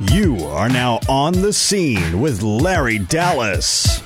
You are now on the scene with Larry Dallas.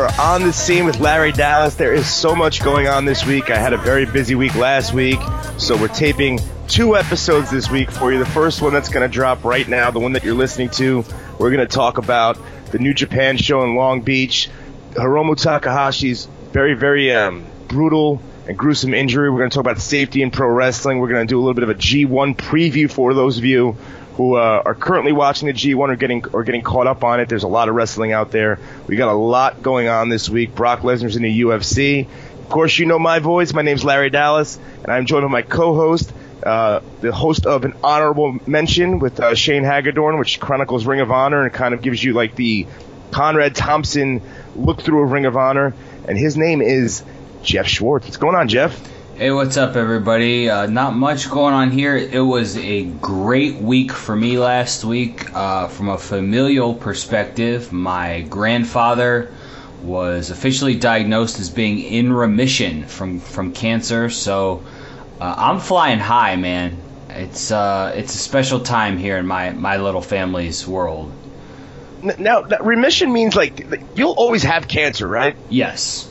Are on the scene with Larry Dallas. There is so much going on this week. I had a very busy week last week, so we're taping two episodes this week for you. The first one that's going to drop right now, the one that you're listening to, we're going to talk about the New Japan show in Long Beach, Hiromu Takahashi's very, very um, brutal and gruesome injury. We're going to talk about safety in pro wrestling. We're going to do a little bit of a G1 preview for those of you who uh, are currently watching the G1 or getting or getting caught up on it. There's a lot of wrestling out there. We got a lot going on this week. Brock Lesnar's in the UFC. Of course, you know my voice. My name's Larry Dallas, and I'm joined by my co-host, uh, the host of an honorable mention with uh, Shane Hagedorn, which chronicles Ring of Honor and kind of gives you like the Conrad Thompson look through of Ring of Honor. And his name is Jeff Schwartz. What's going on, Jeff? Hey, what's up, everybody? Uh, not much going on here. It was a great week for me last week. Uh, from a familial perspective, my grandfather was officially diagnosed as being in remission from, from cancer. So uh, I'm flying high, man. It's uh, it's a special time here in my, my little family's world. Now, remission means like like, you'll always have cancer, right? Yes.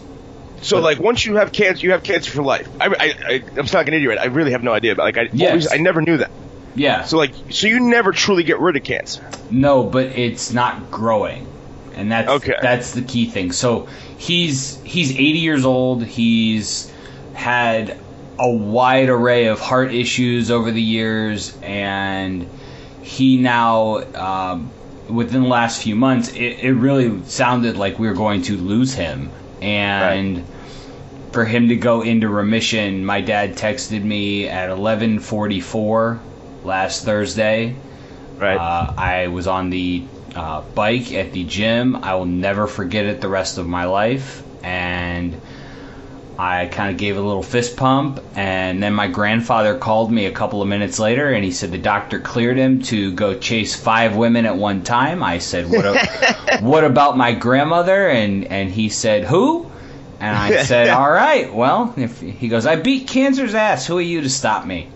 So like once you have cancer, you have cancer for life. I, I, I I'm not an idiot. I really have no idea. But like I Yes. always, I never knew that. Yeah. So like, so you never truly get rid of cancer. No, but it's not growing, and that's Okay. that's the key thing. So he's he's 80 years old. He's had a wide array of heart issues over the years, and he now um, within the last few months, it, it really sounded like we were going to lose him, and. For him to go into remission, my dad texted me at 11:44 last Thursday, Right. uh, I was on the uh, bike at the gym. I will never forget it the rest of my life. And I kind of gave a little fist pump. And then my grandfather called me a couple of minutes later and he said the doctor cleared him to go chase five women at one time. I said, What, a- what about my grandmother? And, and he said, Who? And I said, All right, well, if he goes, I beat cancer's ass. Who are you to stop me?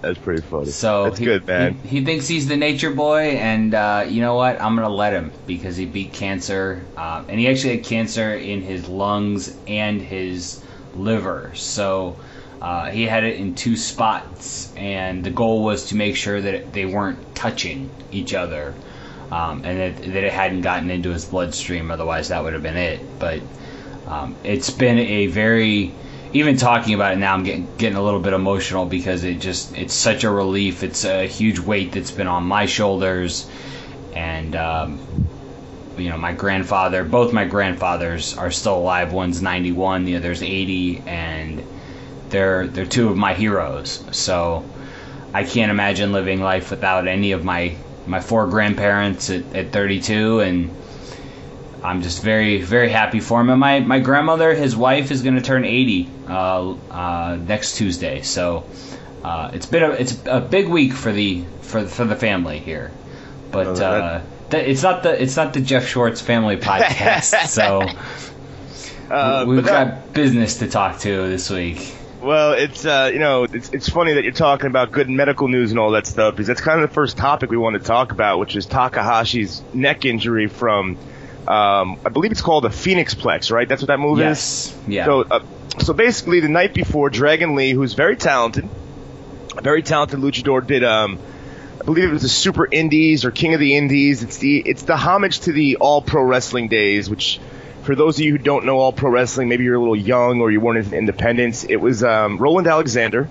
That's pretty funny. So that's he, good, man. He, he thinks he's the nature boy, and uh, you know what? I'm gonna let him because he beat cancer, uh, and he actually had cancer in his lungs and his liver. So uh, he had it in two spots, and the goal was to make sure that they weren't touching each other, um, and that, that it hadn't gotten into his bloodstream. Otherwise, that would have been it. But um, it's been a very even talking about it now i'm getting getting a little bit emotional because it just it's such a relief. It's a huge weight that's been on my shoulders. And um, you know my grandfather both my grandfathers are still alive. One's 91 the other's 80 and they're they're two of my heroes. So i can't imagine living life without any of my my four grandparents at, at 32 and I'm just very, very happy for him. And my, my grandmother, his wife, is going to turn 80 uh, uh, next Tuesday. So uh, it's been a it's a big week for the for for the family here. But that- uh, th- it's not the it's not the Jeff Schwartz family podcast. so Uh, we've but that- got business to talk to this week. Well, it's uh, you know, it's it's funny that you're talking about good medical news and all that stuff because that's kind of the first topic we want to talk about, which is Takahashi's neck injury from, um, I believe it's called the Phoenix Plex, right? That's what that move is. Yes. Yeah. So, uh, so basically, the night before, Dragon Lee, who's very talented, very talented luchador, did um, I believe it was the Super Indies or King of the Indies. It's the it's the homage to the All Pro Wrestling days, which for those of you who don't know All Pro Wrestling, maybe you're a little young or you weren't in Independence. It was um, Roland Alexander,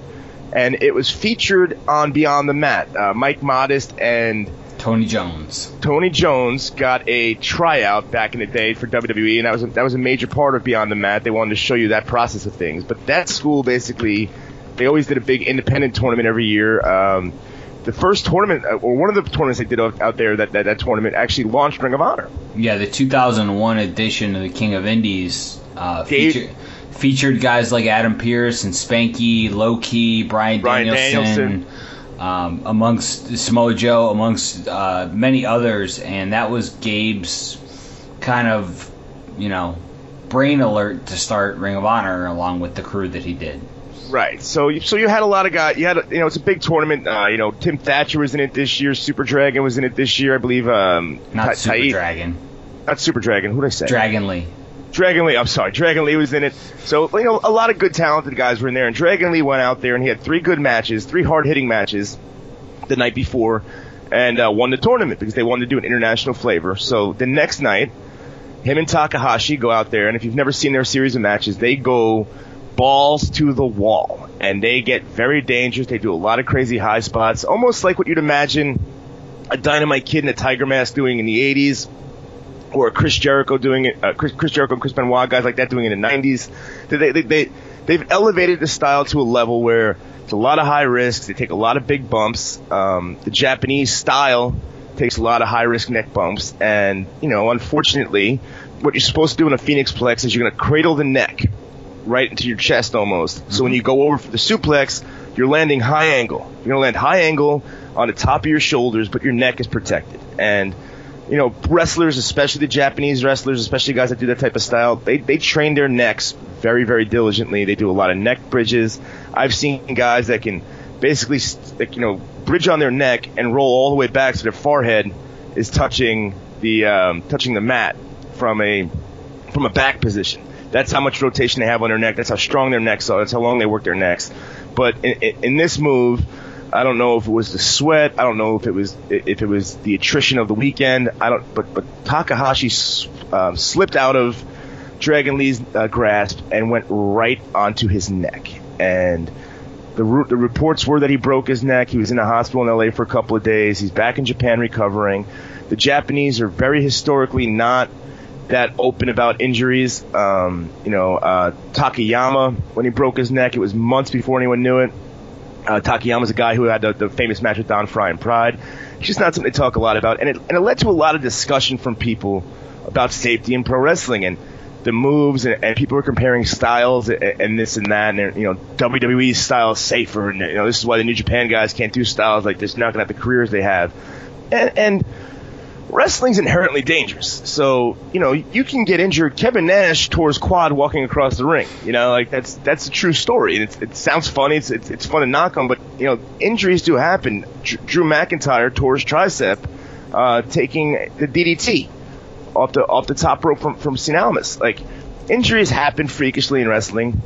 and it was featured on Beyond the Mat. Uh, Mike Modest and Tony Jones. Tony Jones got a tryout back in the day for WWE, and that was a, that was a major part of Beyond the Mat. They wanted to show you that process of things. But that school basically, they always did a big independent tournament every year. Um, the first tournament, uh, or one of the tournaments they did out there, that, that that tournament actually launched Ring of Honor. Yeah, the 2001 edition of the King of Indies uh, Dave- feature, featured guys like Adam Pearce and Spanky, Low Ki, Bryan, Bryan Danielson, Danielson. Um, amongst Samoa Joe, amongst uh, many others, and that was Gabe's kind of, you know, brain alert to start Ring of Honor along with the crew that he did. Right. So, you- so you had a lot of guys. You had, you know, it's a big tournament. Uh, you know, Tim Thatcher was in it this year. Super Dragon was in it this year, I believe. Um, Not Ta- Super Taid- Dragon, Not Super Dragon. Who did I say? Dragon Lee. Dragon Lee, I'm sorry, Dragon Lee was in it. So, you know, a lot of good talented guys were in there, and Dragon Lee went out there and he had three good matches, three hard hitting matches the night before, and uh, won the tournament because they wanted to do an international flavor. So the next night, him and Takahashi go out there, and if you've never seen their series of matches, they go balls to the wall, and they get very dangerous. They do a lot of crazy high spots, almost like what you'd imagine a Dynamite Kid in a Tiger Mask doing in the 80s or Chris Jericho doing it, uh, Chris, Chris Jericho and Chris Benoit, guys like that doing it in the 90s. They, they, they, they've elevated the style to a level where it's a lot of high risks. They take a lot of big bumps. Um, the Japanese style takes a lot of high risk neck bumps. And, you know, unfortunately, what you're supposed to do in a Phoenix Plex is you're going to cradle the neck right into your chest almost. So when you go over for the suplex, you're landing high angle. You're going to land high angle on the top of your shoulders, but your neck is protected. And, you know, wrestlers, especially the Japanese wrestlers, especially guys that do that type of style, they, they train their necks very, very diligently. They do a lot of neck bridges. I've seen guys that can basically, like, you know, bridge on their neck and roll all the way back so their forehead is touching the, um, touching the mat from a, from a back position. That's how much rotation they have on their neck. That's how strong their necks are. That's how long they work their necks. But in, in, in this move, I don't know if it was the sweat. I don't know if it was if it was the attrition of the weekend. I don't. But but Takahashi um, slipped out of Dragon Lee's uh, grasp and went right onto his neck. And the the reports were that he broke his neck. He was in a hospital in LA for a couple of days. He's back in Japan recovering. The Japanese are very historically not that open about injuries. Um, you know, uh, Takayama, when he broke his neck, it was months before anyone knew it. Uh, Takayama's a guy who had the, the famous match with Don Frye and Pride. It's just not something to talk a lot about, and it, and it led to a lot of discussion from people about safety in pro wrestling and the moves, and, and people were comparing styles and, and this and that, and you know WWE's style is safer, and you know this is why the New Japan guys can't do styles like this, not gonna have the careers they have, and, and wrestling's inherently dangerous. So, you know, you can get injured. Kevin Nash tore his quad walking across the ring. You know, like that's that's a true story. It's, it sounds funny. It's, it's it's fun to knock on, but you know, injuries do happen. Drew McIntyre tore his tricep uh, taking the DDT off the off the top rope from from Cien Almas. Like injuries happen freakishly in wrestling.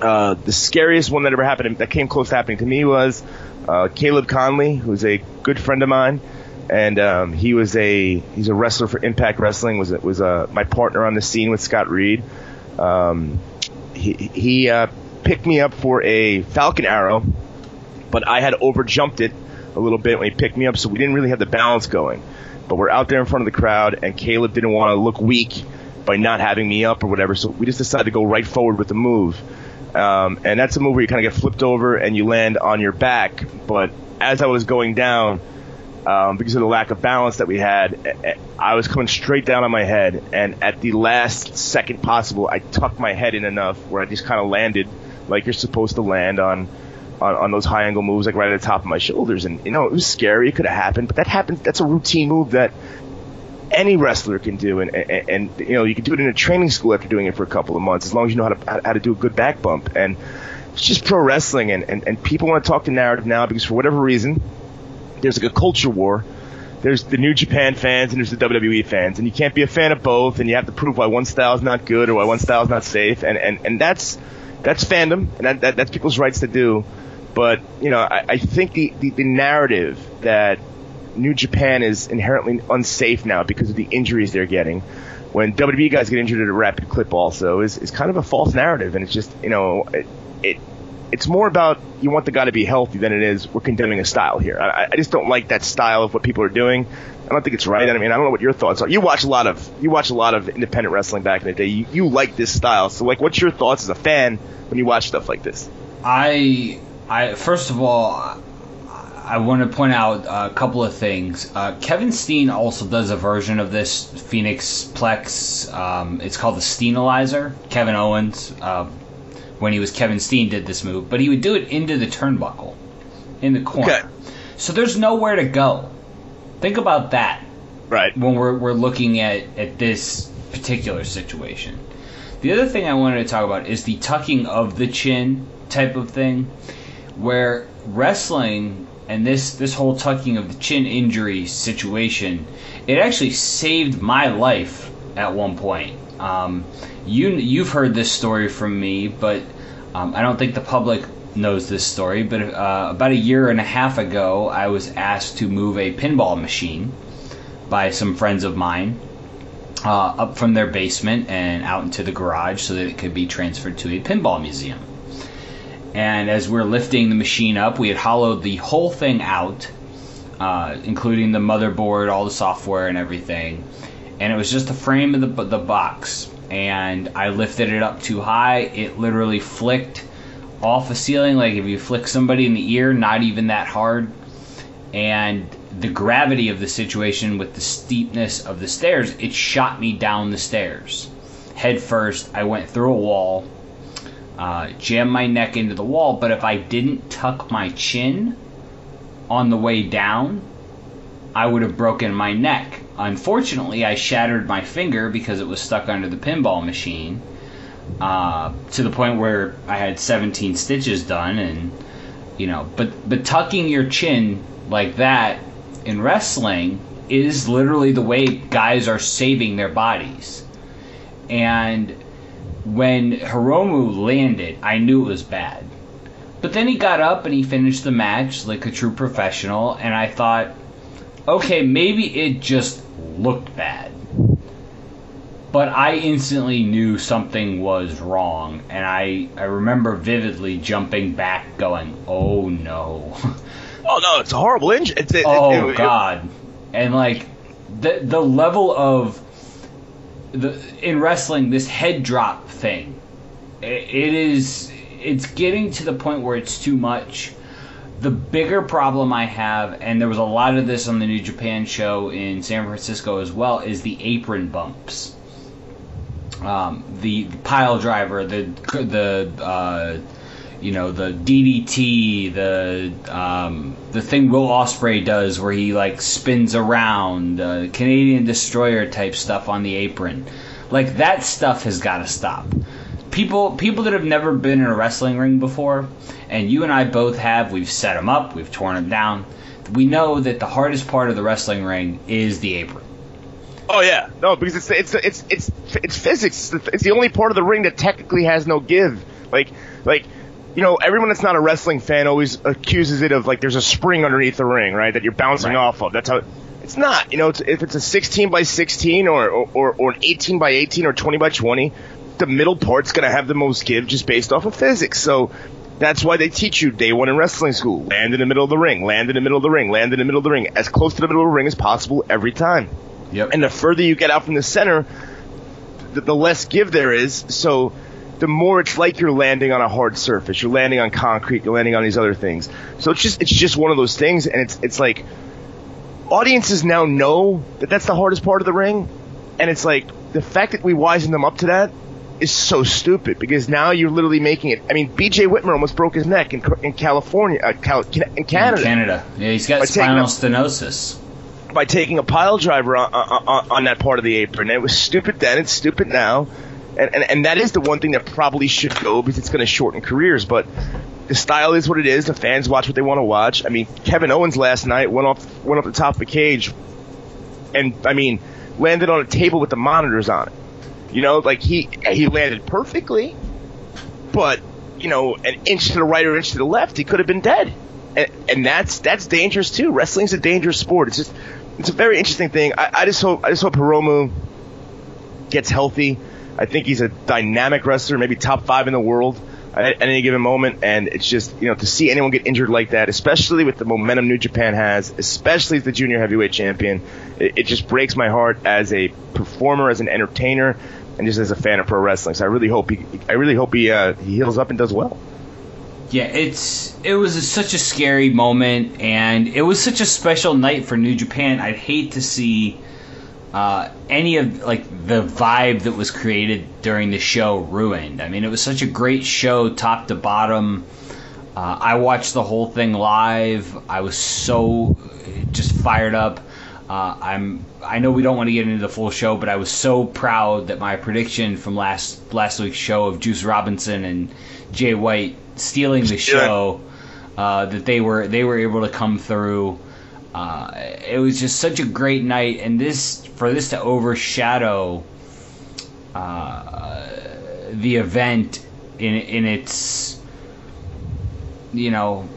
Uh, the scariest one that ever happened that came close to happening to me was uh, Caleb Konley, who's a good friend of mine, and um, he was a he's a wrestler for Impact Wrestling. was was uh, my partner on the scene with Scott Reed. Um, he he uh, picked me up for a Falcon Arrow, but I had overjumped it a little bit when he picked me up, so we didn't really have the balance going. But we're out there in front of the crowd, and Caleb didn't want to look weak by not having me up or whatever, so we just decided to go right forward with the move. Um, and that's a move where you kind of get flipped over and you land on your back. But as I was going down, um, because of the lack of balance that we had, I was coming straight down on my head. And at the last second possible, I tucked my head in enough where I just kind of landed like you're supposed to land on, on, on those high angle moves, like right at the top of my shoulders. And, you know, it was scary. It could have happened, but that happened. That's a routine move that any wrestler can do, and, and, and you know you can do it in a training school after doing it for a couple of months, as long as you know how to how to do a good back bump. And it's just pro wrestling, and, and, and people want to talk to narrative now because for whatever reason, there's like a culture war. There's the New Japan fans and there's the WWE fans, and you can't be a fan of both, and you have to prove why one style is not good or why one style is not safe, and and, and that's that's fandom, and that, that that's people's rights to do. But you know, I, I think the, the, the narrative that New Japan is inherently unsafe now because of the injuries they're getting. When WWE guys get injured at a rapid clip, also is, is kind of a false narrative, and it's just you know it, it it's more about you want the guy to be healthy than it is we're condemning a style here. I, I just don't like that style of what people are doing. I don't think it's right. I mean, I don't know what your thoughts are. You watch a lot of you watch a lot of independent wrestling back in the day. You, you like this style, so like, what's your thoughts as a fan when you watch stuff like this? I I first of all I want to point out a couple of things. Uh, Kevin Steen also does a version of this Phoenix Plex. Um, it's called the Steenalizer. Kevin Owens, uh, when he was Kevin Steen, did this move, but he would do it into the turnbuckle, in the corner. Okay. So there's nowhere to go. Think about that Right. when we're, we're looking at, at this particular situation. The other thing I wanted to talk about is the tucking of the chin type of thing, where wrestling and this this whole tucking of the chin injury situation, it actually saved my life at one point. Um, you you've heard this story from me, but um, I don't think the public knows this story. But uh, about a year and a half ago, I was asked to move a pinball machine by some friends of mine uh, up from their basement and out into the garage so that it could be transferred to a pinball museum. And as we're lifting the machine up, we had hollowed the whole thing out, uh, including the motherboard, all the software, and everything. And it was just the frame of the, the box. And I lifted it up too high. It literally flicked off the ceiling, like if you flick somebody in the ear, not even that hard. And the gravity of the situation with the steepness of the stairs, it shot me down the stairs. Head first, I went through a wall, uh, jammed my neck into the wall, but if I didn't tuck my chin on the way down, I would have broken my neck. Unfortunately, I shattered my finger because it was stuck under the pinball machine uh, to the point where I had 17 stitches done, and you know, but but tucking your chin like that in wrestling is literally the way guys are saving their bodies. And when Hiromu landed, I knew it was bad. But then he got up and he finished the match like a true professional, and I thought, okay, maybe it just looked bad. But I instantly knew something was wrong, and I, I remember vividly jumping back, going, oh no. Oh no, it's a horrible injury. It's, it, oh it- it- god and like the the level of the in wrestling this head drop thing it is it's getting to the point where it's too much the bigger problem i have and there was a lot of this on the new japan show in san francisco as well is the apron bumps um, the pile driver the the uh, you know the DDT, the um, the thing Will Ospreay does where he like spins around, uh, Canadian Destroyer type stuff on the apron, like that stuff has got to stop. People people that have never been in a wrestling ring before, and you and I both have, we've set them up, we've torn them down. We know that the hardest part of the wrestling ring is the apron. Oh yeah, no, because it's it's it's it's it's physics. It's the only part of the ring that technically has no give. Like like you know, everyone that's not a wrestling fan always accuses it of like there's a spring underneath the ring, right? That you're bouncing Right. off of. That's how. It's not. You know, it's, if it's a 16 by 16 or, or or an 18 by 18 or 20 by 20, the middle part's gonna have the most give just based off of physics. So. That's why they teach you day one in wrestling school. Land in the middle of the ring, land in the middle of the ring, land in the middle of the ring, as close to the middle of the ring as possible every time. Yep. And the further you get out from the center, the, the less give there is. So the more it's like you're landing on a hard surface. You're landing on concrete. You're landing on these other things. So it's just it's just one of those things, and it's it's like audiences now know that that's the hardest part of the ring, and it's like the fact that we wisen them up to that is so stupid because now you're literally making it. I mean, B.J. Whitmer almost broke his neck in, in California, uh, Cal, in Canada, Canada. Yeah, he's got By spinal up- stenosis. by taking a pile driver on, on, on that part of the apron. It was stupid then. It's stupid now. And, and, and that is the one thing that probably should go because it's going to shorten careers. But the style is what it is. The fans watch what they want to watch. I mean, Kevin Owens last night went off went up the top of the cage, and I mean, landed on a table with the monitors on it. You know, like he he landed perfectly, but you know, an inch to the right or inch to the left, he could have been dead. And, and that's that's dangerous too. Wrestling's a dangerous sport. It's just it's a very interesting thing. I, I just hope I just hope Hiromu gets healthy. I think he's a dynamic wrestler, maybe top five in the world at, any given moment. And it's just you know to see anyone get injured like that, especially with the momentum New Japan has, especially as the junior heavyweight champion, it, it just breaks my heart as a performer, as an entertainer, and just as a fan of pro wrestling. So I really hope he I really hope he uh, he heals up and does well. Yeah, it's it was a, such a scary moment, and it was such a special night for New Japan. I'd hate to see uh, any of like the vibe that was created during the show ruined. I mean, it was such a great show, top to bottom. Uh, I watched the whole thing live. I was so just fired up. Uh, I'm. I know we don't want to get into the full show, but I was so proud that my prediction from last last week's show of Juice Robinson and Jay White stealing the show uh, that they were they were able to come through. Uh, it was just such a great night, and this for this to overshadow uh, the event in in its you know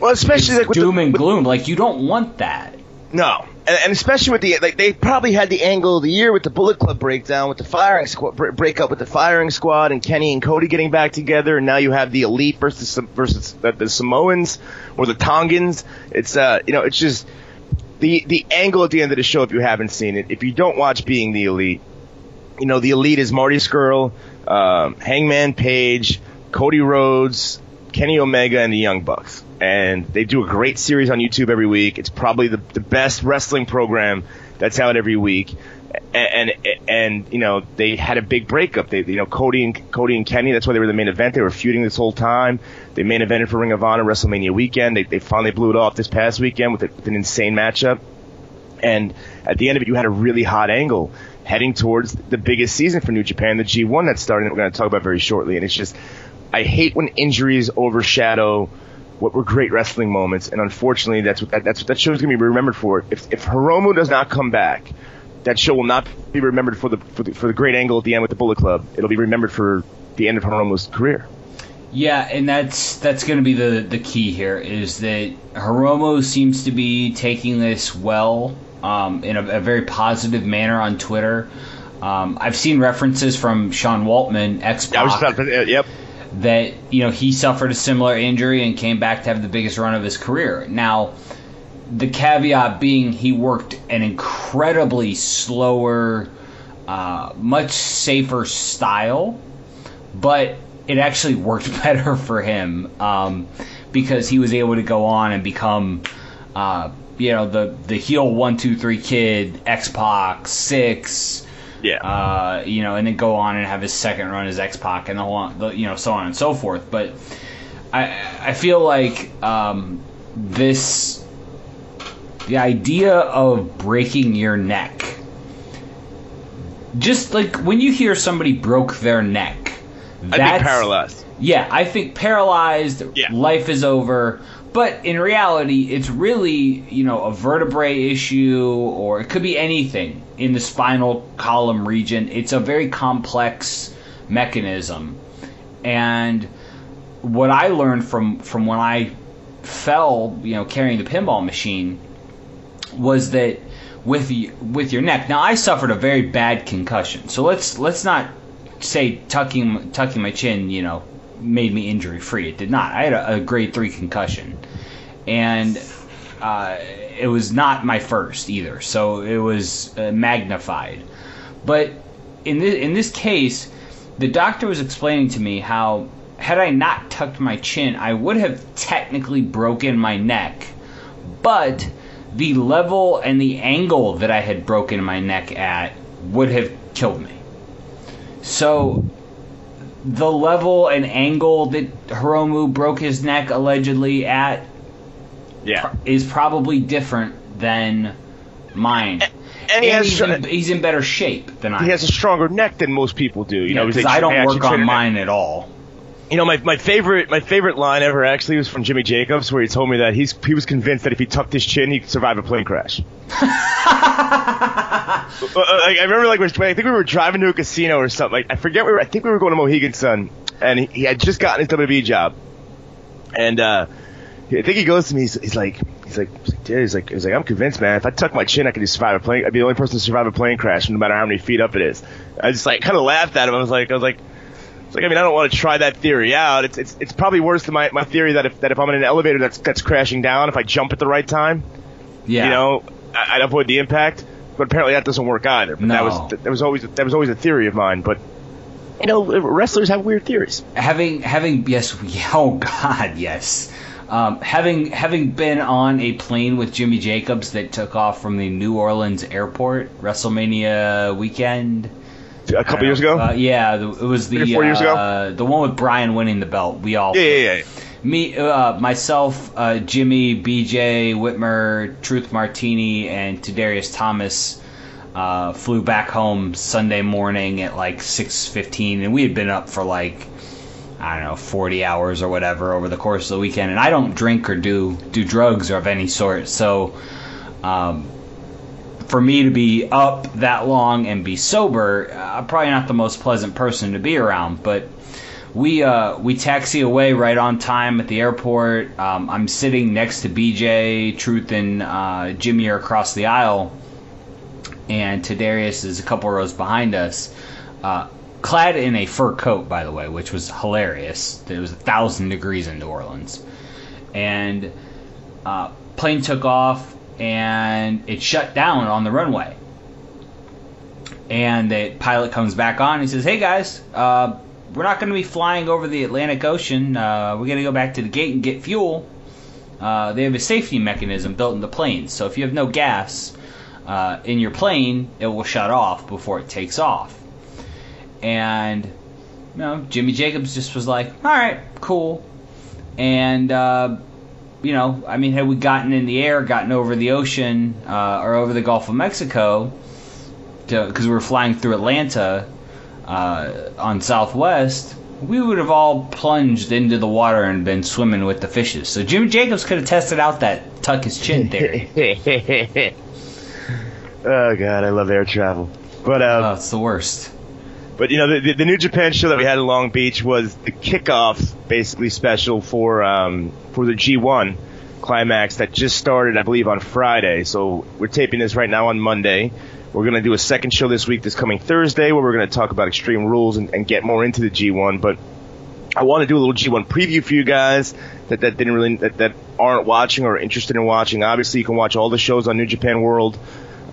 well, especially like doom the, and gloom. Like you don't want that. No, and, and, especially with the like they probably had the angle of the year with the Bullet Club breakdown, with the firing squad breakup with the firing squad, and Kenny and Cody getting back together, and now you have the Elite versus versus the, the Samoans or the Tongans. It's uh you know it's just the the angle at the end of the show. If you haven't seen it, if you don't watch Being the Elite, you know the Elite is Marty Scurll, um, Hangman Page, Cody Rhodes, Kenny Omega, and the Young Bucks and they do a great series on YouTube every week. It's probably the, the best wrestling program that's out every week. And, and and you know they had a big breakup. They you know Cody and Cody and Kenny. That's why they were the main event. They were feuding this whole time. They main evented for Ring of Honor WrestleMania weekend. They they finally blew it off this past weekend with, a, with an insane matchup. And at the end of it, you had a really hot angle heading towards the biggest season for New Japan, the G1 that's starting. That we're going to talk about very shortly. And it's just I hate when injuries overshadow what were great wrestling moments, and unfortunately, that's what that, that's what that show is going to be remembered for. If if Hiromu does not come back, that show will not be remembered for the, for the for the great angle at the end with the Bullet Club. It'll be remembered for the end of Hiromu's career. Yeah, and that's that's going to be the the key here is that Hiromu seems to be taking this well um, in a, a, very positive manner on Twitter. Um, I've seen references from Sean Waltman, X Pac. Yeah, yep that you know he suffered a similar injury and came back to have the biggest run of his career. Now, the caveat being he worked an incredibly slower, uh, much safer style, but it actually worked better for him um, because he was able to go on and become. Uh, you know the the heel one two three kid X Pac six yeah. Uh, you know, and then go on and have his second run as X Pac and the whole, the, you know, so on and so forth. But I, I feel like um, this, the idea of breaking your neck, just like when you hear somebody broke their neck, that's paralyzed. Yeah, I think paralyzed. Yeah. Life is over. But in reality, it's really, you know, a vertebrae issue or it could be anything in the spinal column region. It's a very complex mechanism. And what I learned from from when I fell, you know, carrying the pinball machine was that with with your neck. Now I suffered a very bad concussion. So let's let's not say tucking tucking my chin, you know, made me injury free. It did not. I had a, a grade three concussion, and uh, it was not my first either. So it was uh, magnified. But in this in this case, the doctor was explaining to me how had I not tucked my chin, I would have technically broken my neck, but the level and the angle that I had broken my neck at would have killed me. So the level and angle that Hiromu broke his neck allegedly at yeah. is probably different than mine. And, and, he has he's, in, he's in better shape than I. He has a stronger neck than most people do. You yeah, know, because I don't work on mine at all. You know, my, my favorite my favorite line ever actually was from Jimmy Jacobs, where he told me that he's he was convinced that if he tucked his chin, he could survive a plane crash. I remember like I think we were driving to a casino or something. Like I forget we were. I think we were going to Mohegan Sun, and he, he had just gotten his WWE job, and uh, I think he goes to me. He's, he's like, he's like, he's like, dude, he's like, he's like, I'm convinced, man. If I tuck my chin, I could survive a plane. I'd be the only person to survive a plane crash, no matter how many feet up it is. I just like kind of laughed at him. I was like, I was like. It's like I mean I don't want to try that theory out. It's it's it's probably worse than my, my theory that if that if I'm in an elevator that's that's crashing down, if I jump at the right time, yeah, you know, I, I'd avoid the impact but apparently that doesn't work either. But no. that was that was always that was always a theory of mine. But you know, wrestlers have weird theories. Having having yes, oh God, yes. Um, having having been on a plane with Jimmy Jacobs that took off from the New Orleans airport WrestleMania weekend. A couple years ago. Uh, yeah, the, it was the four years ago? uh, the one with Bryan winning the belt. We all Yeah, yeah, yeah. me uh, myself, uh, Jimmy, BJ, Whitmer, Truth Martini, and Tadarius Thomas uh, flew back home Sunday morning at like 6:15, and we had been up for like I don't know 40 hours or whatever over the course of the weekend. And I don't drink or do do drugs or of any sort, so. Um, for me to be up that long and be sober, uh, I'm probably not the most pleasant person to be around. But we uh, we taxi away right on time at the airport. Um, I'm sitting next to BJ, Truth, and uh, Jimmy are across the aisle, and Tadarius is a couple rows behind us, uh, clad in a fur coat, by the way, which was hilarious. It was a thousand degrees in New Orleans, and uh, plane took off and it shut down on the runway. And the pilot comes back on. And he says, "Hey guys, uh, we're not going to be flying over the Atlantic Ocean. Uh, we're going to go back to the gate and get fuel. Uh, they have a safety mechanism built in the plane, so if you have no gas uh, in your plane, it will shut off before it takes off." And you know, Jimmy Jacobs just was like, "All right, cool," and uh, you know, I mean, had we gotten in the air, gotten over the ocean uh, or over the Gulf of Mexico, because we were flying through Atlanta uh, on Southwest, we would have all plunged into the water and been swimming with the fishes. So Jimmy Jacobs could have tested out that tuck his chin theory. oh god, I love air travel. But uh, oh, it's the worst. But you know, the, the, the New Japan show that we had in Long Beach was the kickoff, basically special for um, for the G1 climax that just started, I believe, on Friday. So we're taping this right now on Monday. We're going to do a second show this week, this coming Thursday, where we're going to talk about Extreme Rules and, and get more into the G1. But I want to do a little G1 preview for you guys that, that didn't really that, that aren't watching or interested in watching. Obviously, you can watch all the shows on New Japan World.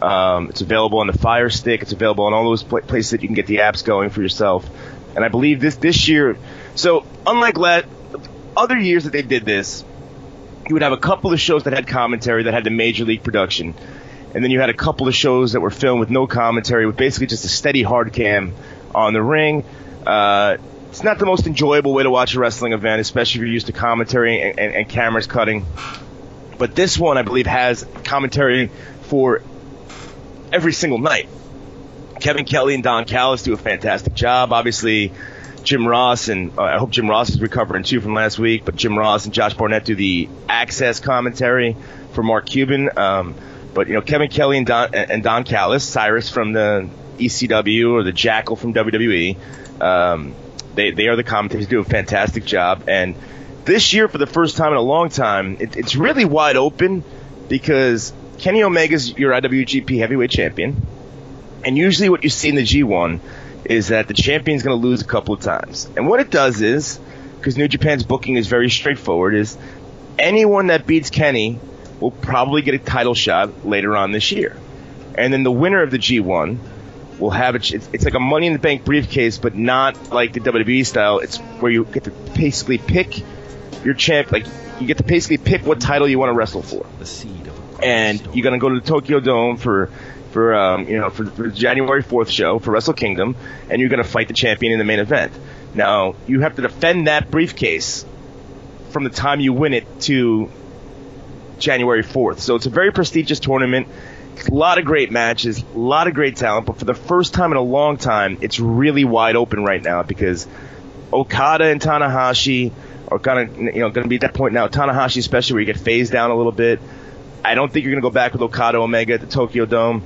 Um, it's available on the Fire Stick. It's available on all those pl- places that you can get the apps going for yourself. And I believe this this year. So unlike other years that they did this, you would have a couple of shows that had commentary that had the major league production, and then you had a couple of shows that were filmed with no commentary, with basically just a steady hard cam on the ring. Uh, it's not the most enjoyable way to watch a wrestling event, especially if you're used to commentary and, and, and cameras cutting. But this one, I believe, has commentary for every single night. Kevin Kelly and Don Callis do a fantastic job. Obviously, Jim Ross and uh, I hope Jim Ross is recovering too from last week. But Jim Ross and Josh Barnett do the AXS commentary for Mark Cuban. Um, but you know, Kevin Kelly and Don and Don Callis, Cyrus from the ECW or the Jackal from WWE, um, they they are the commentators. Do a fantastic job. And this year, for the first time in a long time, it, it's really wide open because Kenny Omega's your IWGP Heavyweight Champion, and usually what you see in the G1 is that the champion's going to lose a couple of times. And what it does is, because New Japan's booking is very straightforward, is anyone that beats Kenny will probably get a title shot later on this year. And then the winner of the G1 will have it. It's, like a Money in the Bank briefcase, but not like the WWE style. It's where you get to basically pick your champ. Like you get to basically pick what title you want to wrestle for. The seed And you're gonna go to the Tokyo Dome for for um, you know for, for the January 4th show for Wrestle Kingdom, and you're gonna fight the champion in the main event. Now you have to defend that briefcase from the time you win it to January 4th. So it's a very prestigious tournament. A lot of great matches, a lot of great talent, but for the first time in a long time, it's really wide open right now because Okada and Tanahashi are kind of you know going to be at that point now. Tanahashi especially where you get phased down a little bit. I don't think you're going to go back with Okada Omega at the Tokyo Dome.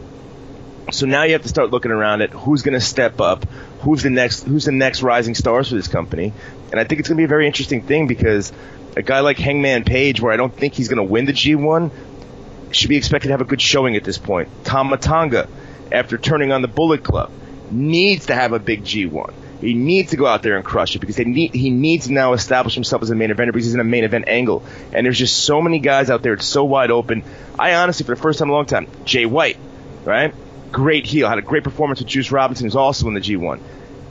So now you have to start looking around at who's going to step up, who's the next who's the next rising stars for this company, and I think it's going to be a very interesting thing because a guy like Hangman Page, where I don't think he's going to win the G1, should be expected to have a good showing at this point. Tama Tonga, after turning on the Bullet Club, needs to have a big G1. He needs to go out there and crush it because need, he needs to now establish himself as a main eventer because he's in a main event angle. And there's just so many guys out there. It's so wide open. I honestly, for the first time in a long time, Jay White, right? Great heel. Had a great performance with Juice Robinson, who's also in the G1.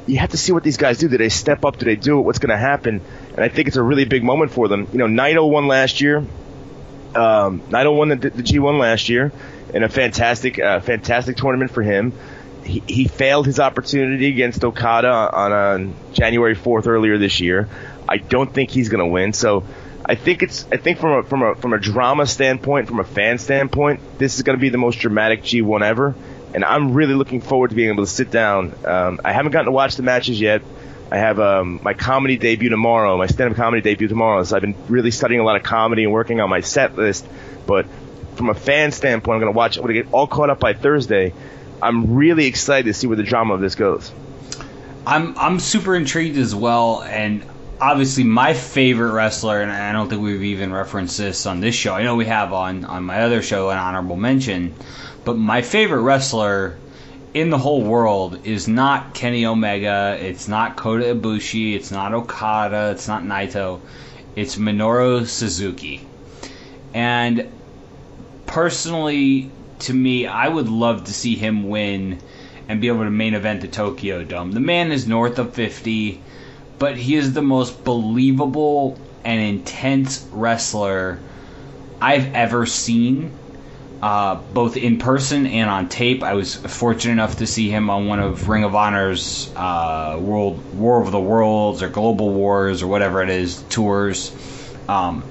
you have to see what these guys do. Do they step up? Do they do it? What's going to happen? And I think it's a really big moment for them. You know, Naito won last year. Um, Naito won the, the G1 last year in a fantastic, uh, fantastic tournament for him. He, failed his opportunity against Okada on, on January 4th earlier this year. I don't think he's going to win. So I think it's I think from a from a from a drama standpoint, from a fan standpoint, this is going to be the most dramatic G1 ever, and I'm really looking forward to being able to sit down. Um, I haven't gotten to watch the matches yet. I have um, my comedy debut tomorrow, my stand-up comedy debut tomorrow. So I've been really studying a lot of comedy and working on my set list. But from a fan standpoint, I'm going to watch. I'm going to get all caught up by Thursday. I'm really excited to see where the drama of this goes. I'm I'm super intrigued as well, and obviously my favorite wrestler, and I don't think we've even referenced this on this show. I know we have on on my other show an honorable mention, but my favorite wrestler in the whole world is not Kenny Omega. It's not Kota Ibushi. It's not Okada. It's not Naito. It's Minoru Suzuki. And personally, to me, I would love to see him win and be able to main event the Tokyo Dome. The man is north of 50 but he is the most believable and intense wrestler I've ever seen, uh, both in person and on tape. I was fortunate enough to see him on one of Ring of Honor's uh, World War of the Worlds or Global Wars or whatever it is tours. Um,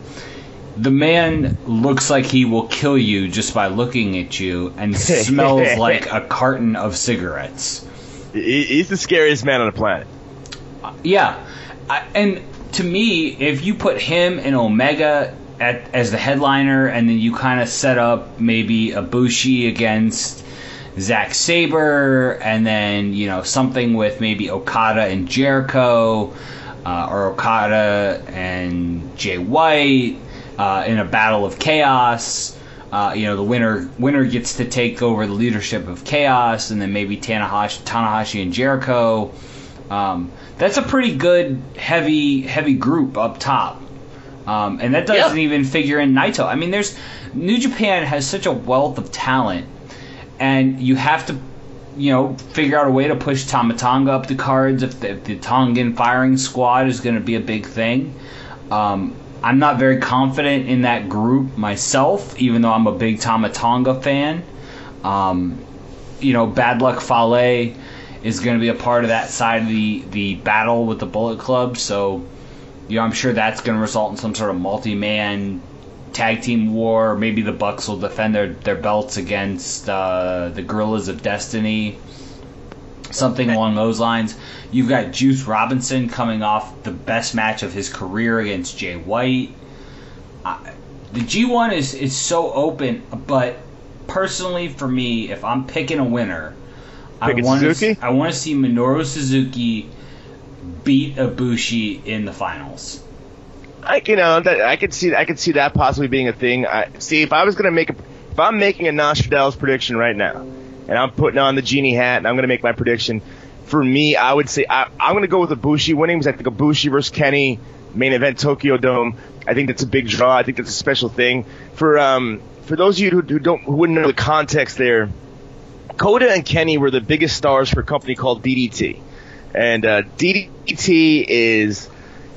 the man looks like he will kill you just by looking at you and smells like a carton of cigarettes. He's the scariest man on the planet. Yeah, I, and to me, if you put him and Omega at, as the headliner, and then you kind of set up maybe Ibushi against Zack Sabre, and then you know something with maybe Okada and Jericho, uh, or Okada and Jay White uh, in a battle of chaos. Uh, you know, the winner winner gets to take over the leadership of chaos, and then maybe Tanahashi, Tanahashi and Jericho. Um, that's a pretty good heavy heavy group up top. Um, and that doesn't even figure in Naito. I mean, there's New Japan has such a wealth of talent, and you have to, you know, figure out a way to push Tama Tonga up the cards if the, if the Tongan firing squad is going to be a big thing. Um, I'm not very confident in that group myself, even though I'm a big Tama Tonga fan. Um, you know, Bad Luck Fale is going to be a part of that side of the, the battle with the Bullet Club. So, you know, I'm sure that's going to result in some sort of multi-man tag team war. Maybe the Bucks will defend their, their belts against uh, the Guerrillas of Destiny. Something along those lines. You've got Juice Robinson coming off the best match of his career against Jay White. Uh, the G1 is, is so open, but personally for me, if I'm picking a winner, I want to I want to see Minoru Suzuki beat Ibushi in the finals. I you know that I could see I could see that possibly being a thing. I see if I was gonna make a if I'm making a Nostradamus prediction right now, and I'm putting on the genie hat and I'm gonna make my prediction. For me, I would say I, I'm gonna go with Ibushi winning because I think Ibushi versus Kenny main event Tokyo Dome. I think that's a big draw. I think that's a special thing for um for those of you who, who don't who wouldn't know the context there. Kota and Kenny were the biggest stars for a company called DDT, and uh, DDT is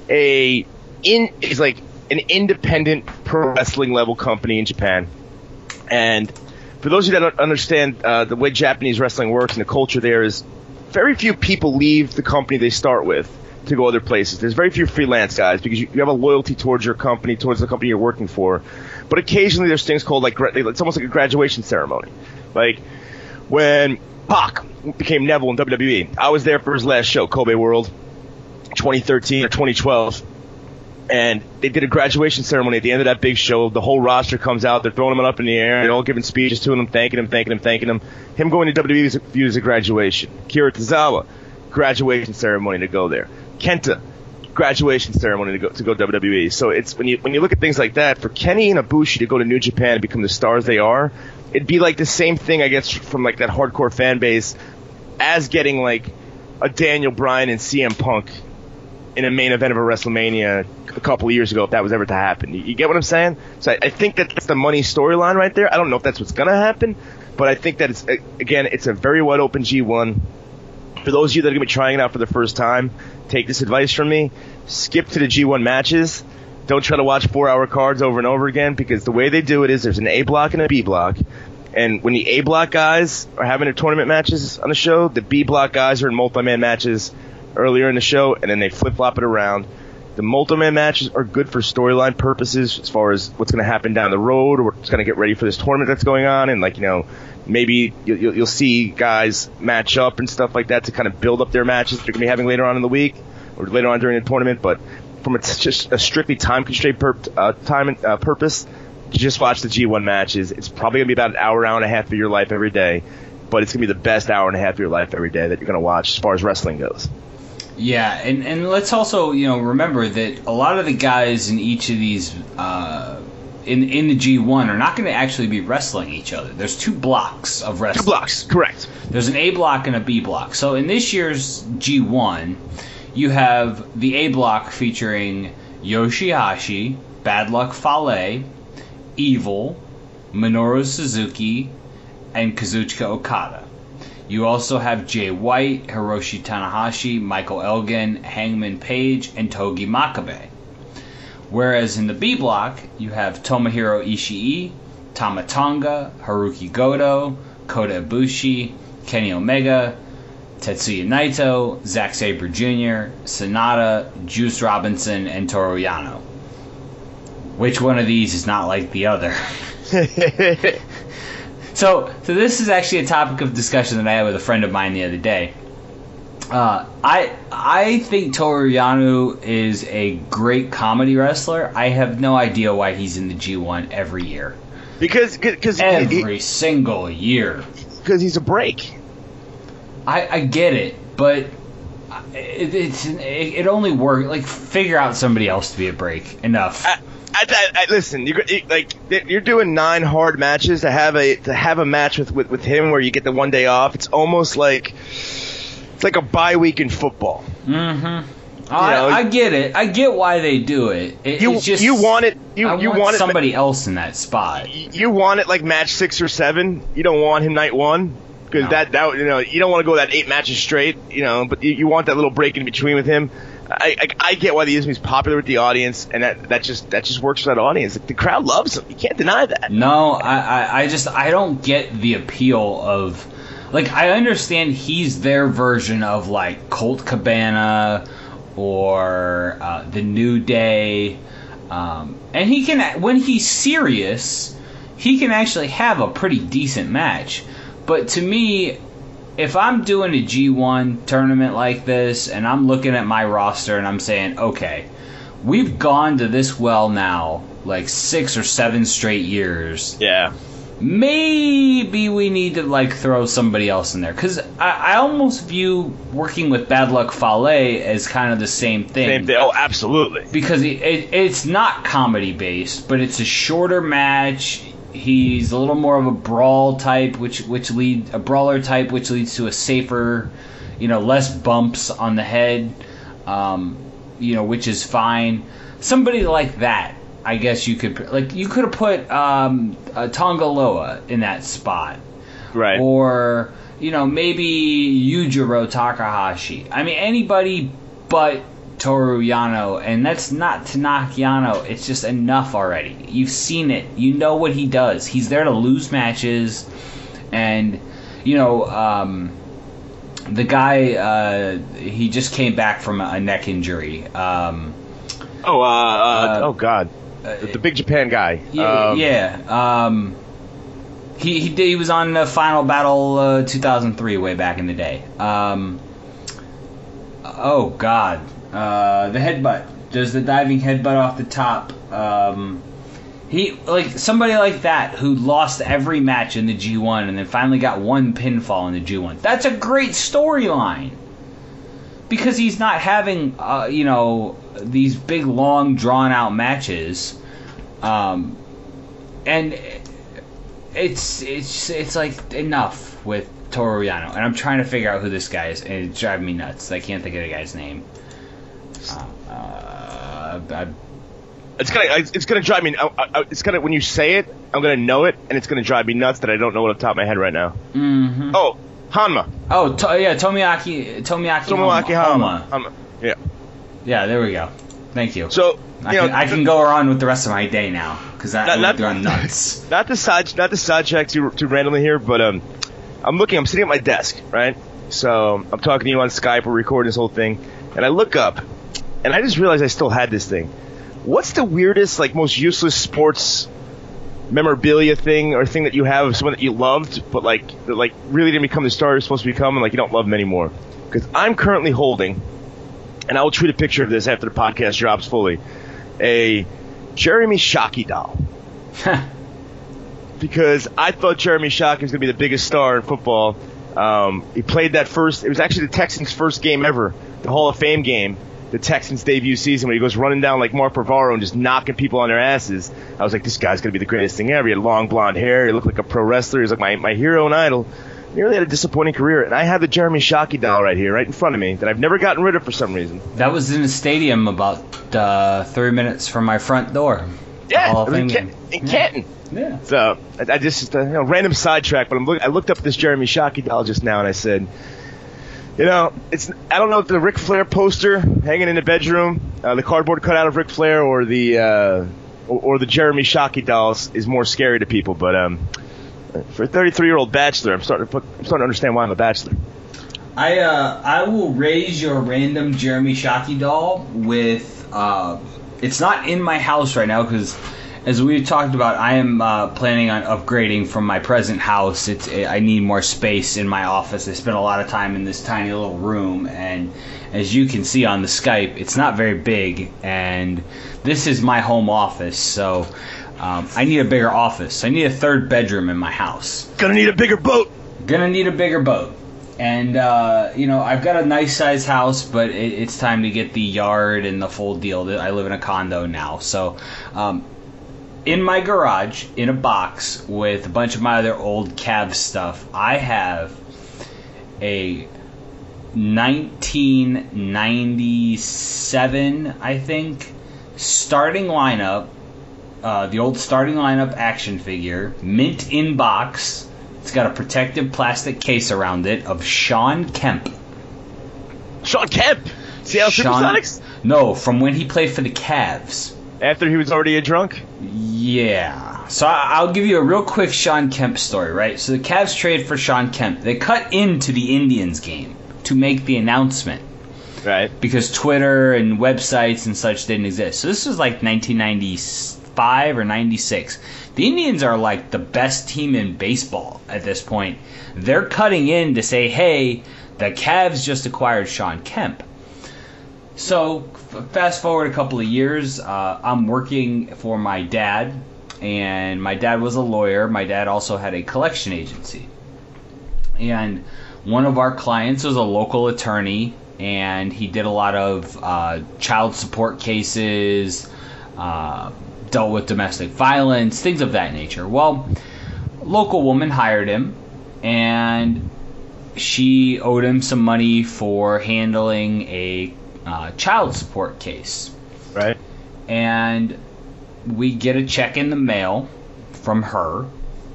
a in is like an independent pro wrestling level company in Japan. And for those of you that don't understand uh, the way Japanese wrestling works and the culture there is, very few people leave the company they start with to go other places. There's very few freelance guys because you, you have a loyalty towards your company, towards the company you're working for. But occasionally there's things called like it's almost like a graduation ceremony. Like when Pac became Neville in WWE. I was there for his last show, Kobe World, 2013 or 2012. And they did a graduation ceremony at the end of that big show. The whole roster comes out. They're throwing him up in the air. They're all giving speeches to him, thanking him, thanking him, thanking him. Him going to WWE is as a graduation. Akira Tozawa, graduation ceremony to go there. Kenta, graduation ceremony to go to go WWE. So it's when you when you look at things like that, for Kenny and Ibushi to go to New Japan and become the stars they are, it'd be like the same thing, I guess, from like that hardcore fan base as getting like a Daniel Bryan and CM Punk in a main event of a WrestleMania a couple years ago, if that was ever to happen. You, you get what I'm saying? So I, I think that that's the money storyline right there. I don't know if that's what's going to happen, but I think that it's again, it's a very wide open G1. For those of you that are going to be trying it out for the first time, take this advice from me. Skip to the G1 matches. Don't try to watch four hour cards over and over again because the way they do it is there's an A block and a B block. And when the A block guys are having their tournament matches on the show, the B block guys are in multi man matches earlier in the show, and then they flip flop it around. The multi-man matches are good for storyline purposes as far as what's going to happen down the road or what's going to get ready for this tournament that's going on. And like, you know, maybe you'll, you'll see guys match up and stuff like that to kind of build up their matches they're going to be having later on in the week or later on during the tournament. But from a, just a strictly time constraint per, uh, time uh, purpose, just watch the G1 matches. It's probably going to be about an hour, hour and a half of your life every day. But it's going to be the best hour and a half of your life every day that you're going to watch as far as wrestling goes. Yeah, and, and let's also you know remember that a lot of the guys in each of these uh, in in the G1 are not going to actually be wrestling each other. There's two blocks of wrestling. Two blocks, correct. There's an A block and a B block. So in this year's G1, you have the A block featuring Yoshihashi, Bad Luck Fale, Evil, Minoru Suzuki, and Kazuchika Okada. You also have Jay White, Hiroshi Tanahashi, Michael Elgin, Hangman Page, and Togi Makabe. Whereas in the B block, you have Tomohiro Ishii, Tama Tonga, Hirooki Goto, Kota Ibushi, Kenny Omega, Tetsuya Naito, Zack Sabre Jr., Sanada, Juice Robinson, and Toru Yano. Which one of these is not like the other? so, so this is actually a topic of discussion that I had with a friend of mine the other day. Uh, I I think Toru Yano is a great comedy wrestler. I have no idea why he's in the G1 every year. Because because every he, single year. Because he's a break. I, I get it, but it, it's it, it only works. Like figure out somebody else to be a break. Enough. I, I, I, listen, you're like you're doing nine hard matches to have a to have a match with, with, with him where you get the one day off. It's almost like it's like a bye week in football. Mm-hmm. I, know, I, get it. I get why they do it. it you just, you want it. You I you want, want somebody it, else in that spot. You want it like match six or seven. You don't want him night one because no. that that you know you don't want to go that eight matches straight. You know, but you, you want that little break in between with him. I, I, I get why the Izzy's popular with the audience, and that, that just that just works for that audience. The crowd loves him. You can't deny that. No, I, I, I just I don't get the appeal of like I understand he's their version of like Colt Cabana or uh, the New Day, um, and he can when he's serious, he can actually have a pretty decent match. But to me, if I'm doing a G1 tournament like this and I'm looking at my roster and I'm saying, okay, we've gone to this well now like six or seven straight years. Yeah. Maybe we need to like throw somebody else in there because I, I almost view working with Bad Luck Fale as kind of the same thing. Same thing. Oh, absolutely. Because it, it, it's not comedy based, but it's a shorter match he's a little more of a brawl type, which which lead a brawler type, which leads to a safer, you know, less bumps on the head, um, you know, which is fine. Somebody like that, I guess you could like you could have put um, Tanga Loa in that spot, right? Or you know maybe Yujiro Takahashi. I mean anybody but Toru Yano, and that's not to knock Yano. It's just enough already. You've seen it. You know what he does. He's there to lose matches, and you know um, the guy. Uh, he just came back from a neck injury. Um, oh, uh, uh, oh God, the, the, big Japan guy. Yeah, um, yeah. Um, he he, he was on the Final Battle uh, 2003 way back in the day. Um, oh God. Uh, the headbutt. Does the diving headbutt off the top. Um, he like somebody like that who lost every match in the G1 and then finally got one pinfall in the G1. That's a great storyline because he's not having uh, you know these big long drawn out matches, um, and it's it's it's like enough with Toru Yano, and I'm trying to figure out who this guy is, and it's driving me nuts. I can't think of the guy's name. Uh, I, it's gonna it's gonna drive me. I, it's gonna when you say it, I'm gonna know it, and it's gonna drive me nuts that I don't know it off the top of my head right now. Mm-hmm. Oh, Hanma. Oh, to, yeah, Tomoaki Tomoaki Tomoaki Honma. Hanma. Hanma. Yeah. Yeah, there we go. Thank you. So I you can, know, I can go on with the rest of my day now because that not- gone nuts. not the side not the sidetrack too too randomly here, but um, I'm looking. I'm sitting at my desk, right? So I'm talking to you on Skype. We're recording this whole thing, and I look up, and I just realized I still had this thing. What's the weirdest, like, most useless sports memorabilia thing or thing that you have of someone that you loved, but like that like really didn't become the star you're supposed to become, and like you don't love them anymore? Because I'm currently holding, and I will tweet a picture of this after the podcast drops fully, a Jeremy Shockey doll because I thought Jeremy Shockey was going to be the biggest star in football. Um, he played that first. It was actually the Texans' first game ever, the Hall of Fame game, the Texans' debut season, when he goes running down like Mark Bavaro and just knocking people on their asses. I was like, this guy's going to be the greatest thing ever. He had long blonde hair. He looked like a pro wrestler. He was like my, my hero and idol. He really had a disappointing career. And I have the Jeremy Shockey doll right here, right in front of me, that I've never gotten rid of for some reason. that was in a stadium about uh, 30 minutes from my front door. Yeah, in, Fame in Yeah. Canton. Yeah. So I, I just uh, you know random sidetrack, but I'm look, I looked up this Jeremy Shockey doll just now, and I said, you know, it's I don't know if the Ric Flair poster hanging in the bedroom, uh, the cardboard cutout of Ric Flair, or the uh, or, or the Jeremy Shockey dolls is more scary to people. But um, for a 33 year old bachelor, I'm starting to put, I'm starting to understand why I'm a bachelor. I uh, I will raise your random Jeremy Shockey doll with uh, it's not in my house right now because as we've talked about, I am uh, planning on upgrading from my present house. It's I need more space in my office. I spend a lot of time in this tiny little room, and as you can see on the Skype, it's not very big, and this is my home office, so. Um, I need a bigger office. I need a third bedroom in my house Gonna need a bigger boat. gonna need a bigger boat and uh, you know i've got a nice sized house but it, it's time to get the yard and the full deal i live in a condo now so um, in my garage in a box with a bunch of my other old cab stuff i have a 1997 i think starting lineup uh, the old starting lineup action figure mint in box it's got a protective plastic case around it of Sean Kemp. Sean Kemp. Seattle Sean- Supersonics. No, from when he played for the Cavs. After he was already a drunk. Yeah. So I'll give you a real quick Sean Kemp story, right? So the Cavs trade for Sean Kemp. They cut into the Indians game to make the announcement Right. because Twitter and websites and such didn't exist. So this was like 1995 or 96. The Indians are like the best team in baseball at this point. They're cutting in to say, hey, the Cavs just acquired Sean Kemp. So fast forward a couple of years, uh, I'm working for my dad, and my dad was a lawyer. My dad also had a collection agency, and one of our clients was a local attorney, and he did a lot of uh, child support cases, uh, dealt with domestic violence, things of that nature. Well, local woman hired him, and she owed him some money for handling a uh, child support case. Right. And we get a check in the mail from her.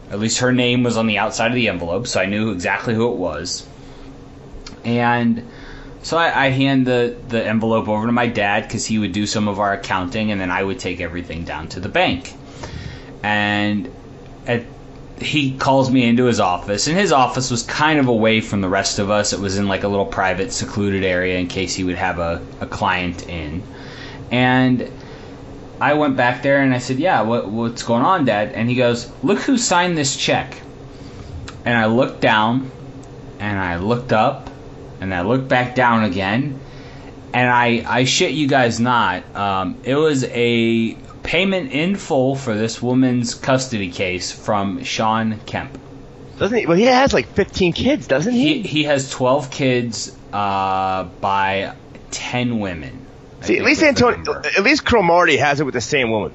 At least her name was on the outside of the envelope, so I knew exactly who it was. And so I, I hand the, the envelope over to my dad because he would do some of our accounting, and then I would take everything down to the bank. And at he calls me into his office, and his office was kind of away from the rest of us. It was in like a little private, secluded area in case he would have a, a client in. And I went back there and I said, "Yeah, what, what's going on, Dad?" And he goes, "Look who signed this check." And I looked down, and I looked up, and I looked back down again, and I I shit you guys not, um, it was a payment in full for this woman's custody case from Sean Kemp. Doesn't he? Well, he has like 15 kids, doesn't He he? he has 12 kids uh, by 10 women. I See, at least Antonio, at least Cromartie has it with the same woman.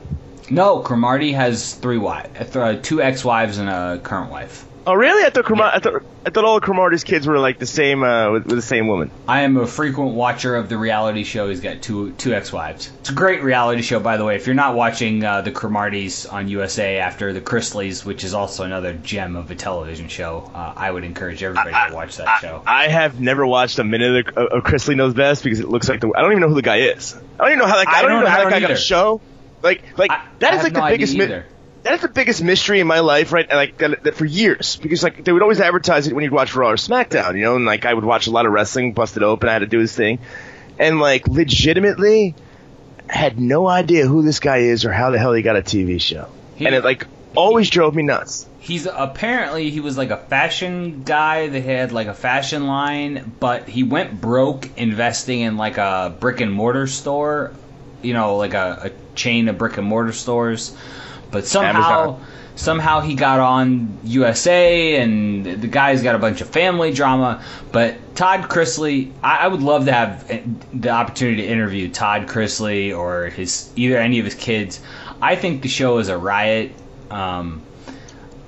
No, Cromartie has three wives, uh, two ex-wives and a current wife. Oh, really? I thought Cromartie. I thought I thought all Cromartie's kids were like the same uh, with, with the same woman. I am a frequent watcher of the reality show. He's got two two ex-wives. It's a great reality show, by the way. If you're not watching uh, the Cromarties on USA after the Chrisleys, which is also another gem of a television show, uh, I would encourage everybody to watch that I, show. I have never watched a minute of, of Chrisley Knows Best because it looks like the. I don't even know who the guy is. I don't even know how that guy. I, I don't, don't- even know how that guy got a show. Like, like I- that I have like the biggest. mi- either. Is the biggest mystery in my life, right? And like that, that for years, because like they would always advertise it when you'd watch Raw or SmackDown, you know, and like I would watch a lot of wrestling, busted open, I had to do his thing, and like legitimately had no idea who this guy is or how the hell he got a TV show, He- and it like always drove me nuts. He's apparently he was like a fashion guy that had like a fashion line, but he went broke investing in like a brick and mortar store, you know, like a, a chain of brick and mortar stores. But somehow, Amazon. somehow he got on USA, and the guy's got a bunch of family drama. But Todd Chrisley, I, I would love to have the opportunity to interview Todd Chrisley or his either any of his kids. I think the show is a riot. Um,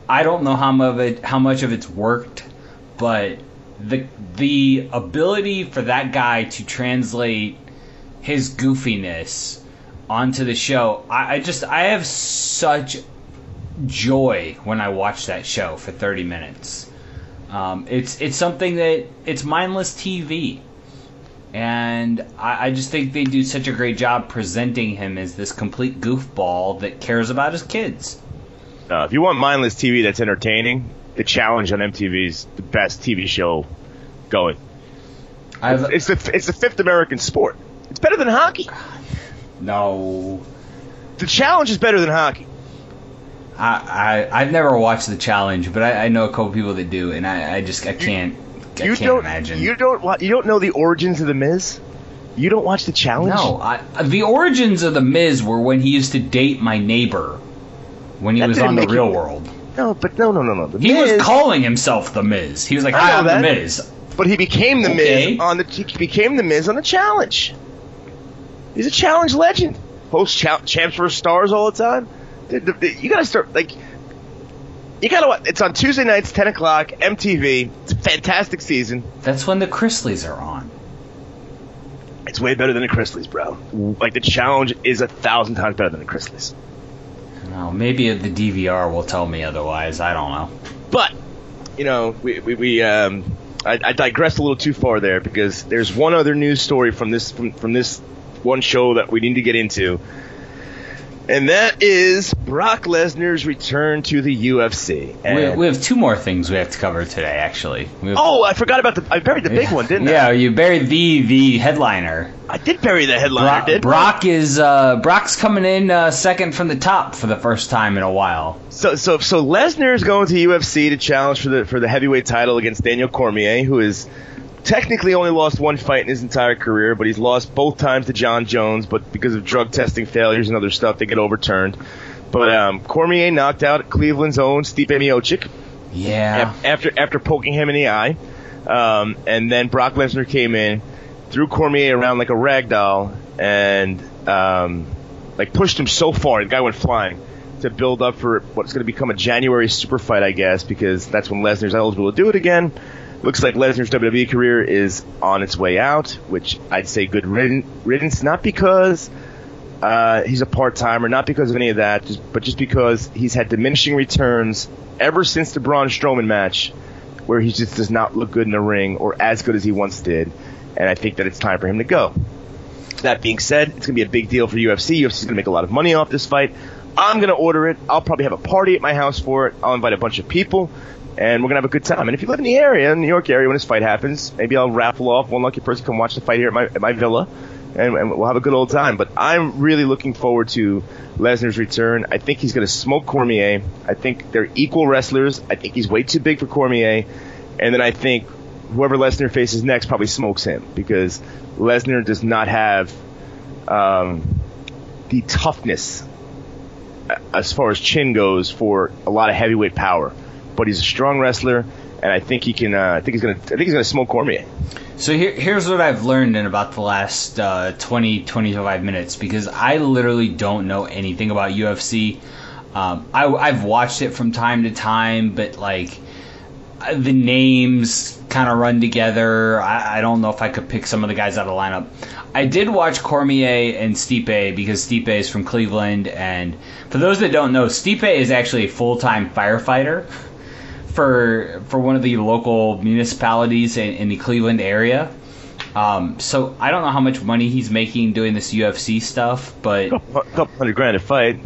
I don't know how much of it how much of it's worked, but the the ability for that guy to translate his goofiness onto the show, I, I just I have such joy when I watch that show for 30 minutes. Um, it's it's something that it's mindless TV, and I, I just think they do such a great job presenting him as this complete goofball that cares about his kids. Uh, if you want mindless TV that's entertaining, The Challenge on MTV is the best TV show going. I've, It's the it's the fifth American sport. It's better than hockey. No, The Challenge is better than hockey. I, I I've never watched the challenge, but I, I know a couple people that do, and I, I just I can't I you can't don't imagine. you don't wa- you don't know the origins of the Miz. You don't watch the Challenge. no, I, the origins of the Miz were when he used to date my neighbor when he That was on the Real you- World. no, but no, no, no, no. The He Miz, was calling himself the Miz. He was like, I "Hi, I'm that. the Miz." but he became the Okay. Miz on the he became the Miz on the Challenge. He's a Challenge legend. Hosts cha- champs vs stars all the time. The- the- the- you gotta start like. You gotta. wa- It's on Tuesday nights, ten o'clock, MTV. It's a fantastic season. That's when the Chrisleys are on. It's way better than the Chrisleys, bro. Like the Challenge is a thousand times better than the Chrisleys. No, maybe the DVR will tell me otherwise. I don't know. But you know, we we, we um, I, I digressed a little too far there because there's one other news story from this from, from this one show that we need to get into, and that is Brock Lesnar's return to the UFC. We, And- we have two more things we have to cover today. Actually, have, oh, I forgot about the I buried the big one, didn't I? yeah, you buried the the headliner. I? I did bury the headliner. Brock, did Brock is uh, Brock's coming in uh, second from the top for the first time in a while. So so so Lesnar is going to UFC to challenge for the for the heavyweight title against Daniel Cormier, who is technically only lost one fight in his entire career, but he's lost both times to Jon Jones, but because of drug testing failures and other stuff, they get overturned. But um, Cormier knocked out Cleveland's own Stipe Miocic Yeah, after after poking him in the eye, um, and then Brock Lesnar came in, threw Cormier around like a rag doll, and um, like pushed him so far, the guy went flying to build up for what's going to become a January super fight, I guess, because that's when Lesnar's eligible to do it again. Looks like Lesnar's WWE career is on its way out, which I'd say good riddance, not because uh, he's a part timer, not because of any of that, just, but just because he's had diminishing returns ever since the Braun Strowman match, where he just does not look good in the ring or as good as he once did. And I think that it's time for him to go. That being said, it's going to be a big deal for UFC. UFC's going to make a lot of money off this fight. I'm going to order it. I'll probably have a party at my house for it. I'll invite a bunch of people, and we're to have a good time. And if you live in the area, in the New York area, when this fight happens, maybe I'll raffle off one lucky person come watch the fight here at my, at my villa, and, and we'll have a good old time. But I'm really looking forward to Lesnar's return. I think he's to smoke Cormier. I think they're equal wrestlers. I think he's way too big for Cormier. And then I think whoever Lesnar faces next probably smokes him because Lesnar does not have um, the toughness as far as chin goes for a lot of heavyweight power. But he's a strong wrestler, and I think he can. Uh, I think he's gonna. I think he's gonna smoke Cormier. So here, here's what I've learned in about the last uh, 20, 25 minutes because I literally don't know anything about UFC. Um, I, I've watched it from time to time, but like the names kind of run together. I, I, don't know if I could pick some of the guys out of the lineup. I did watch Cormier and Stipe because Stipe is from Cleveland, and for those that don't know, Stipe is actually a full time firefighter for for one of the local municipalities in, in the Cleveland area. Um, so I don't know how much money he's making doing this UFC stuff, but a couple hundred grand a fight.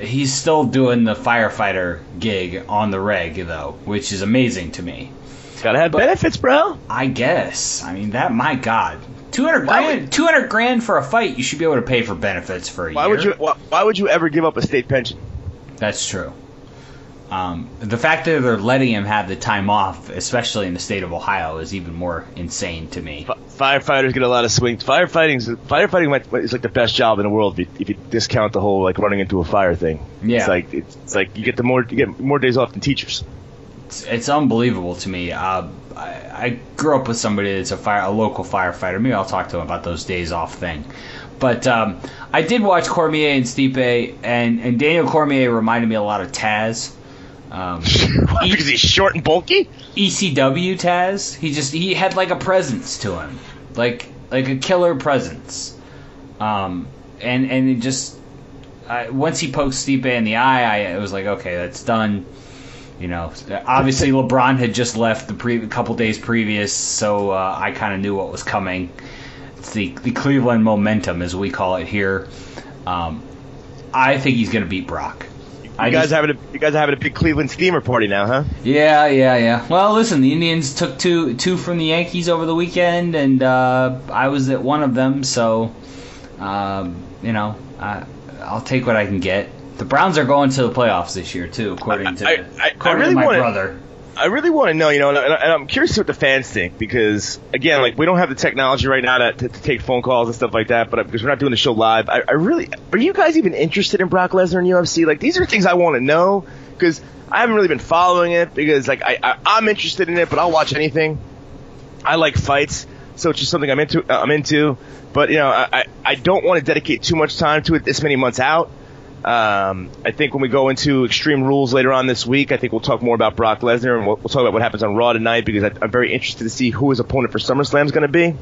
He's still doing the firefighter gig on the reg though, which is amazing to me. Gotta have but benefits, bro. I guess. I mean that. My God, two hundred grand. Two hundred grand for a fight. You should be able to pay for benefits for a why year. Would you, why, why would you ever give up a state pension? That's true. Um, the fact that they're letting him have the time off, especially in the state of Ohio, is even more insane to me. Firefighters get a lot of swings. Firefighting firefighting is like the best job in the world if you, if you, discount the whole like running into a fire thing. Yeah, it's like it's, it's like you get the more you get more days off than teachers. It's, it's unbelievable to me. Uh, I, I grew up with somebody that's a fire a local firefighter. Maybe I'll talk to him about those days off thing. But um, I did watch Cormier and Stipe, and, and Daniel Cormier reminded me a lot of Taz. Um, because he's short and bulky. ECW Taz. He just he had like a presence to him, like like a killer presence. Um, and and it just I, once he poked Stipe in the eye, I it was like okay, that's done. You know, obviously LeBron had just left the pre- a couple days previous, so uh, I kind of knew what was coming. It's the the Cleveland momentum, as we call it here. Um, I think he's going to beat Brock. You guys just, having a you guys are having a big Cleveland steamer party now, huh? Yeah, yeah, yeah. Well, listen, the Indians took two two from the Yankees over the weekend, and uh, I was at one of them, so um, you know I, I'll take what I can get. The Browns are going to the playoffs this year too, according to, I, I, according really to my wanna, brother. I really want to know, you know, and, I, am curious what the fans think because, again, like we don't have the technology right now to, to, to take phone calls and stuff like that, but uh, because we're not doing the show live, I, I really are you guys even interested in Brock Lesnar and UFC? Like these are things I want to know because I haven't really been following it because like I, I I'm interested in it, but I'll watch anything. I like fights, so it's just something I'm into. Uh, I'm into, but you know, I I don't want to dedicate too much time to it this many months out. Um, I think when we go into Extreme Rules later on this week, I think we'll talk more about Brock Lesnar and we'll, we'll talk about what happens on Raw tonight because I, am very interested to see who his opponent for SummerSlam is going to be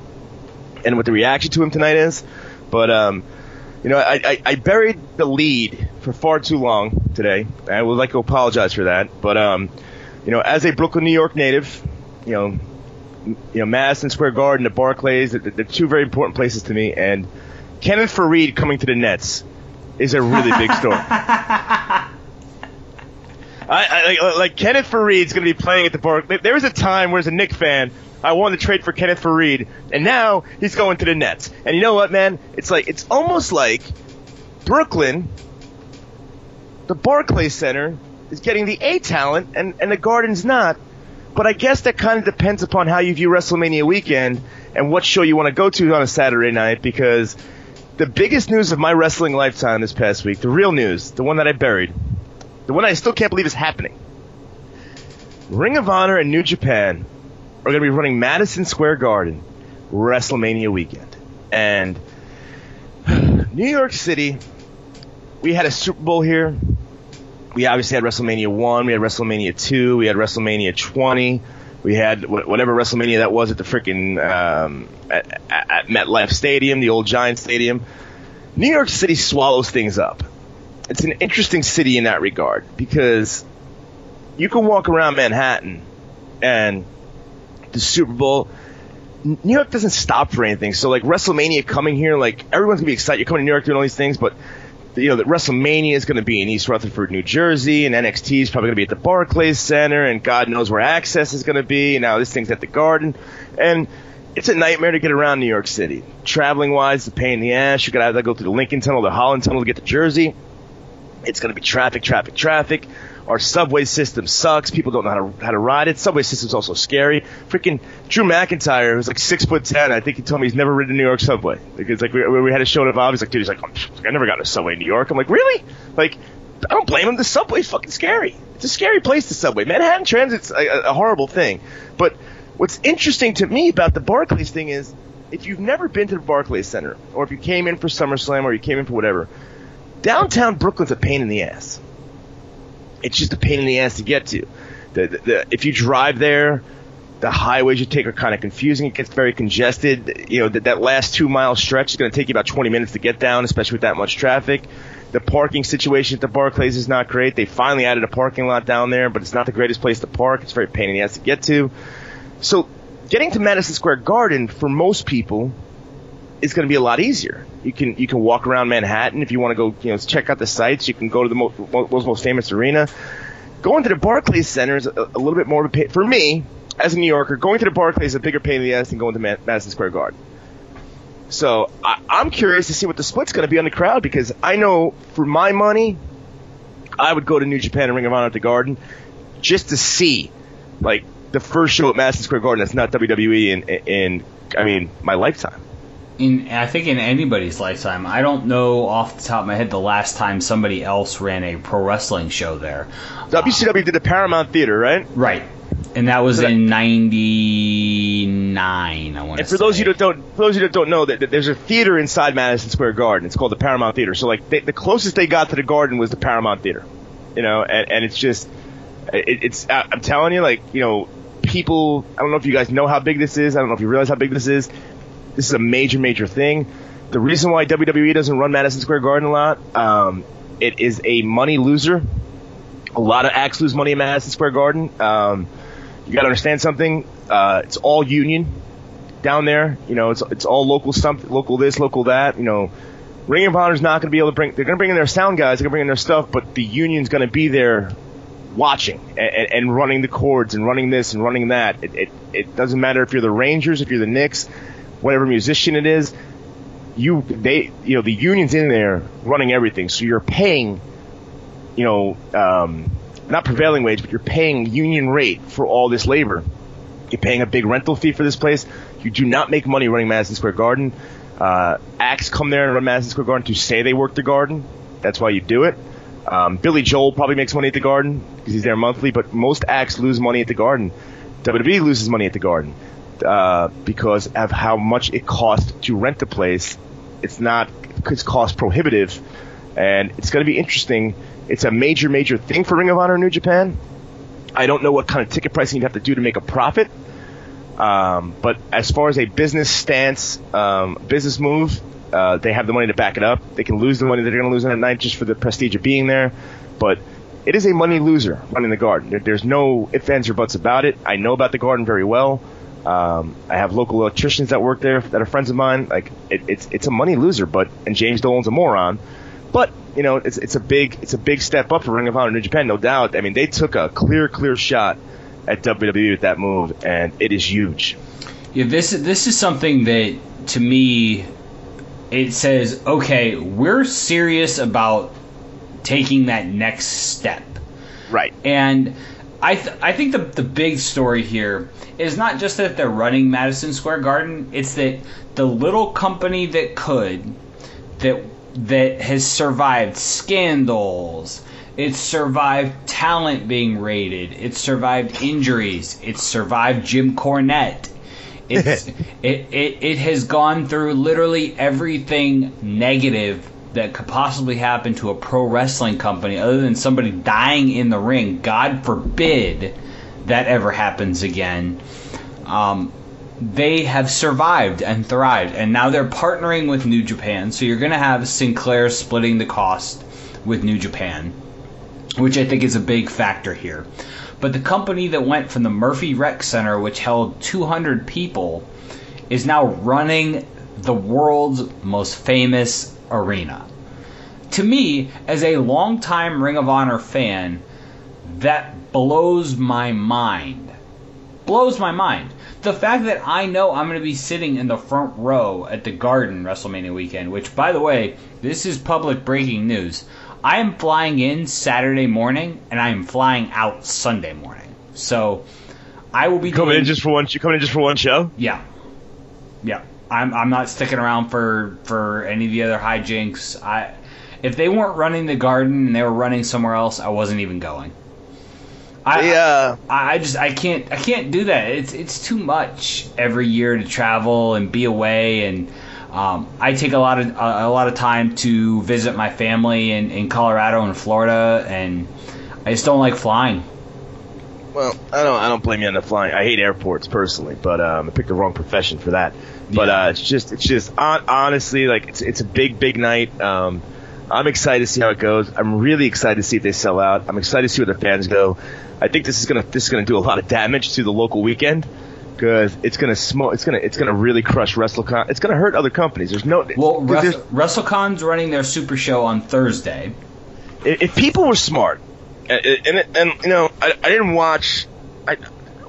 and what the reaction to him tonight is. But um, you know, I, I, I, buried the lead for far too long today. I would like to apologize for that. But um, you know, as a Brooklyn, New York native, you know, you know, Madison Square Garden, the Barclays, they're, they're two very important places to me. And Kenneth Faried coming to the Nets is a really big story. I, I, like, like Kenneth Faried's going to be playing at the park. There was a time where, as a Knick fan, I wanted to trade for Kenneth Faried, and now he's going to the Nets. And you know what, man? It's like it's almost like Brooklyn, the Barclays Center, is getting the A talent, and and the Garden's not. But I guess that kind of depends upon how you view WrestleMania weekend and what show you want to go to on a Saturday night, because the biggest news of my wrestling lifetime this past week, the real news, the one that I buried, the one I still can't believe is happening. Ring of Honor and New Japan are going to be running Madison Square Garden WrestleMania weekend. And New York City, we had a Super Bowl here. We obviously had WrestleMania 1, we had WrestleMania 2, we had WrestleMania 20. We had whatever WrestleMania that was at the freaking um, at, at MetLife Stadium, the old Giant Stadium. New York City swallows things up. It's an interesting city in that regard because you can walk around Manhattan and the Super Bowl. New York doesn't stop for anything. So like WrestleMania coming here, like everyone's gonna be excited. You're coming to New York doing all these things, but you know that WrestleMania is going to be in East Rutherford, New Jersey, and NXT is probably going to be at the Barclays Center, and God knows where Axxess is going to be. And now this thing's at the Garden, and it's a nightmare to get around New York City. Traveling wise, a pain in the ass. You got to go through the Lincoln Tunnel, the Holland Tunnel to get to Jersey. It's going to be traffic, traffic, traffic. Our subway system sucks. People don't know how to how to ride it. Subway system's also scary. Freaking Drew McIntyre, who's like six foot ten, I think he told me he's never ridden a New York subway. Because like we, we had a show at Bob, he's like, dude, he's like, oh, I never got a subway in New York. I'm like, really? Like, I don't blame him. The subway's fucking scary. It's a scary place. The subway. Manhattan Transit's a, a horrible thing. But what's interesting to me about the Barclays thing is, if you've never been to the Barclays Center, or if you came in for SummerSlam, or you came in for whatever, downtown Brooklyn's a pain in the ass. It's just a pain in the ass to get to. The, the, the, if you drive there, the highways you take are kind of confusing. It gets very congested. You know, that, that last two mile stretch is going to take you about 20 minutes to get down, especially with that much traffic. The parking situation at the Barclays is not great. They finally added a parking lot down there, but it's not the greatest place to park. It's very pain in the ass to get to. So, getting to Madison Square Garden for most people is going to be a lot easier. You can you can walk around Manhattan if you want to go, you know, check out the sites. You can go to the most, most, most famous arena. Going to the Barclays Center is a, a little bit more of a pain for me as a New Yorker. Going to the Barclays is a bigger pain in the ass than going to Madison Square Garden. So I, I'm curious to see what the split's going to be on the crowd because I know for my money, I would go to New Japan and Ring of Honor at the Garden just to see like the first show at Madison Square Garden that's not WWE in in I mean my lifetime in I think in anybody's lifetime. I don't know off the top of my head the last time somebody else ran a pro wrestling show there. WCW did the Paramount Theater, right? Right. And that was in '99. I want to. And for those you that don't, for those you that don't know, that, that, there's a theater inside Madison Square Garden. It's called the Paramount Theater. So like they, the closest they got to the Garden was the Paramount Theater, you know. And, and it's just, it, it's. I'm telling you, like you know, people. I don't know if you guys know how big this is. I don't know if you realize how big this is. This is a major, major thing. The reason why WWE doesn't run Madison Square Garden a lot, um, it is a money loser. A lot of acts lose money in Madison Square Garden. Um, you got to understand something. Uh, it's all union down there. You know, it's it's all local stuff, local this, local that. You know, Ring of Honor's not going to be able to bring. They're going to bring in their sound guys. They're going to bring in their stuff, but the union's going to be there watching and, and, running the cords and running this and running that. It, it, it doesn't matter if you're the Rangers, if you're the Knicks, whatever musician it is, you they you know the union's in there running everything, so you're paying, you know, um, not prevailing wage, but you're paying union rate for all this labor. You're paying a big rental fee for this place. You do not make money running Madison Square Garden. Uh, acts come there and run Madison Square Garden to say they work the Garden. That's why you do it. Um, Billy Joel probably makes money at the Garden because he's there monthly, but most acts lose money at the Garden. WWE loses money at the Garden uh, because of how much it costs to rent the place. It's not it's cost prohibitive, and it's going to be interesting. It's a major, major thing for Ring of Honor New Japan. I don't know what kind of ticket pricing you'd have to do to make a profit. Um, but as far as a business stance, um, business move, uh, they have the money to back it up. They can lose the money they're going to lose on that night just for the prestige of being there. But it is a money loser running the garden. There, there's no ifs, ands, or buts about it. I know about the garden very well. Um, I have local electricians that work there that are friends of mine. Like it, it's it's a money loser, but and James Dolan's a moron. But you know it's it's a big it's a big step up for Ring of Honor New Japan, no doubt. I mean they took a clear clear shot at WWE with that move, and it is huge. Yeah, this this is something that to me it says okay, we're serious about taking that next step. Right. And I th- I think the the big story here is not just that they're running Madison Square Garden, it's that the little company that could, that that has survived scandals, it's survived talent being raided, it's survived injuries, it's survived Jim Cornette. It's, it, it, it has gone through literally everything negative that could possibly happen to a pro wrestling company other than somebody dying in the ring. God forbid that ever happens again. Um, they have survived and thrived, and now they're partnering with New Japan. So you're going to have Sinclair splitting the cost with New Japan, which I think is a big factor here. But the company that went from the Murphy Rec Center, which held 200 people, is now running the world's most famous arena. To me, as a longtime Ring of Honor fan, that blows my mind. Blows my mind. The fact that I know I'm going to be sitting in the front row at the Garden WrestleMania weekend, which, by the way, this is public breaking news. I am flying in Saturday morning and I am flying out Sunday morning. So I will be coming doing, in just for one. You coming in just for one show? Yeah, yeah. I'm I'm not sticking around for for any of the other hijinks. I if they weren't running the garden and they were running somewhere else, I wasn't even going. I, yeah. I, I just I can't I can't do that. It's it's too much every year to travel and be away and um, I take a lot of a, a, lot of time to visit my family in, in Colorado and Florida and I just don't like flying. well, I don't I don't blame you on the flying. I hate airports personally, but um, I picked the wrong profession for that. But Yeah. uh, it's just it's just hon- honestly like it's it's a big big night. Um, I'm excited to see how it goes. I'm really excited to see if they sell out. I'm excited to see where the fans go. I think this is gonna this is gonna do a lot of damage to the local weekend because it's gonna smoke. It's gonna it's gonna really crush WrestleCon. It's gonna hurt other companies. There's no Well, Wres- there's- WrestleCon's running their Super Show on Thursday. if if people were smart, and, and, and you know, I, I didn't watch. I,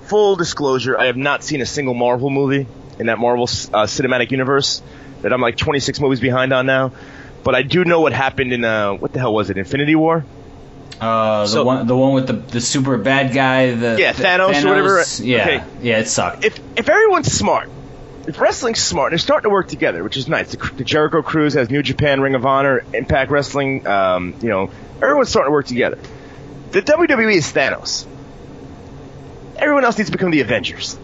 full disclosure, I have not seen a single Marvel movie in that Marvel uh, cinematic universe that I'm like 26 movies behind on now. But I do know what happened in uh, what the hell was it? Infinity War. Uh, the So- one, the one with the the super bad guy, the Yeah, the- Thanos or whatever. Yeah, Okay. yeah, it sucked. If if everyone's smart, if wrestling's smart, they're starting to work together, which is nice. The, the Jericho Cruise has New Japan, Ring of Honor, Impact Wrestling. Um, you know, everyone's starting to work together. The WWE is Thanos. Everyone else needs to become the Avengers,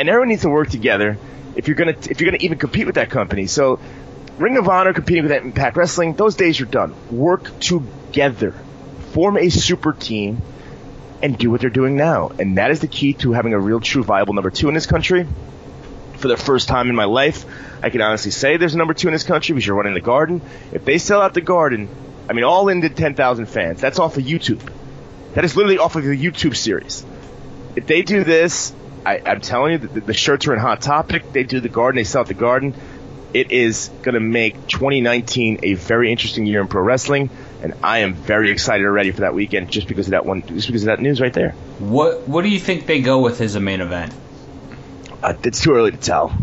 and everyone needs to work together if you're gonna if you're gonna even compete with that company. So, Ring of Honor competing with Impact Wrestling, those days are done. Work together, form a super team, and do what they're doing now. And that is the key to having a real, true, viable number two in this country. For the first time in my life, I can honestly say there's a number two in this country because you're running the Garden. If they sell out the Garden, I mean, All In did 10,000 fans. That's off of YouTube. That is literally off of the YouTube series. If they do this, I, I'm telling you, the, the shirts are in Hot Topic. They do the Garden, they sell out the Garden. It is going to make 2019 a very interesting year in pro wrestling, and I am very excited already for that weekend just because of that one, just because of that news right there. What What do you think they go with as a main event? Uh, it's too early to tell.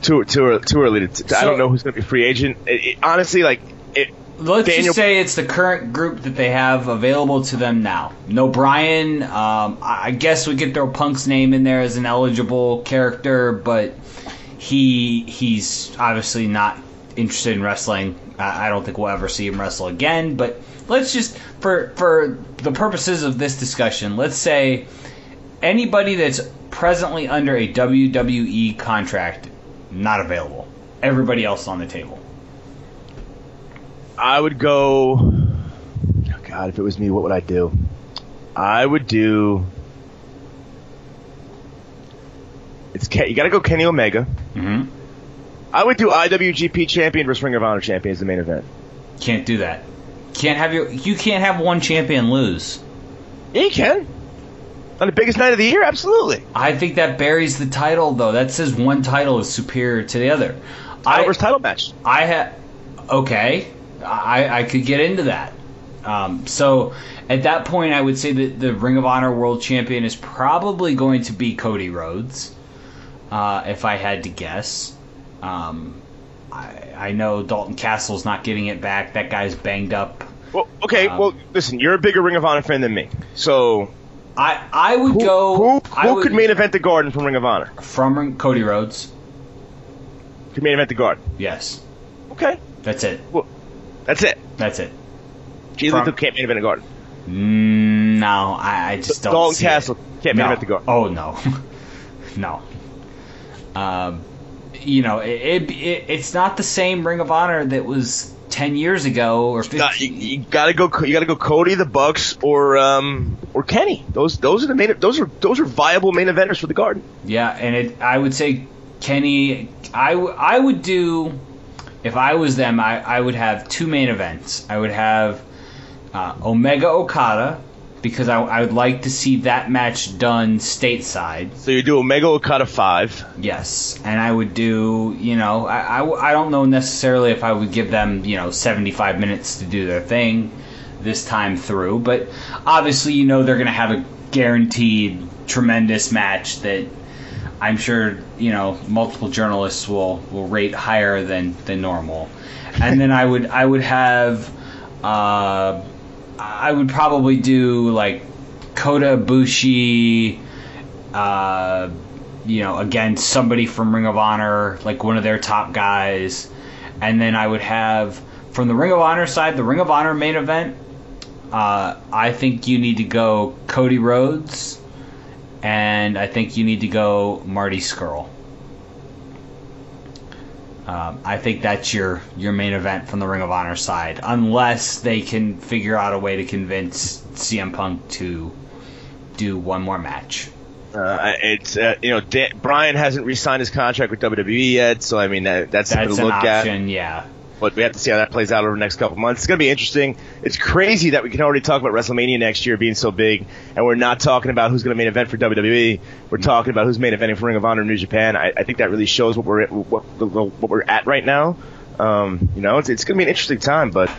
Too too early, too early to. T- I So- don't know who's going to be free agent. It, it, honestly, like it. Let's Daniel- just say it's the current group that they have available to them now. No Bryan. Um, I guess we could throw Punk's name in there as an eligible character, but he he's obviously not interested in wrestling. I I don't think we'll ever see him wrestle again. But let's just for for the purposes of this discussion, let's say anybody that's presently under a WWE contract not available. Everybody else on the table. I would go. Oh God, if it was me, what would I do? I would do. It's Ke- you got to go Kenny Omega. Mm-hmm. I would do IWGP champion versus Ring of Honor champion as the main event. Can't do that. Can't have your you can't have one champion lose. Yeah, you can. On the biggest night of the year, absolutely. I think that buries the title though. That says one title is superior to the other. Title I versus title match. I have okay. I I could get into that. Um, so at that point, I would say that the Ring of Honor World Champion is probably going to be Cody Rhodes. Uh, if I had to guess, um, I, I know Dalton Castle's not getting it back. That guy's banged up. Well, okay. Um, well, listen, you're a bigger Ring of Honor fan than me, so I I would who, go. who, who would- could main event the Garden from Ring of Honor? from Cody Rhodes? Could main event the Garden. Yes, Okay. that's it. Well, that's it. That's it. From- Lee can't main event the Garden. Mm, no, I, I just don't. Dalton Castle it. can't main no. event the Garden. Oh no, no. Um, you know, it, it, it it's not the same Ring of Honor that was ten years ago or Got- fifteen. you, you gotta go. You gotta go. Cody, the Bucks, or um, or Kenny. Those those are the main. Those are those are viable main eventers for the Garden. Yeah, and it, I would say Kenny. I, w- I would do if I was them. I, I would have two main events. I would have uh, Omega Okada because I, I would like to see that match done stateside. So you do Omega Okada five. Yes, and I would do, you know, I, I, I don't know necessarily if I would give them, you know, 75 minutes to do their thing this time through, but obviously, you know, they're going to have a guaranteed tremendous match that I'm sure, you know, multiple journalists will, will rate higher than, than normal. And then I would I would have uh, I would probably do like Kota Ibushi uh, you know, against somebody from Ring of Honor, like one of their top guys. And then I would have, from the Ring of Honor side, the Ring of Honor main event, uh, I think you need to go Cody Rhodes, and I think you need to go Marty Scurll. Um, I think that's your your main event from the Ring of Honor side, unless they can figure out a way to convince CM Punk to do one more match. Uh, it's uh, you know Dan, Bryan hasn't re-signed his contract with WWE yet, so I mean that, that's, That's something to an look option, at. yeah. But we have to see how that plays out over the next couple months. It's going to be interesting. It's crazy that we can already talk about WrestleMania next year being so big, and we're not talking about who's going to main event for WWE. We're talking about who's main eventing for Ring of Honor and New Japan. I, I think that really shows what we're what, what we're at right now. Um, you know, it's it's going to be an interesting time, but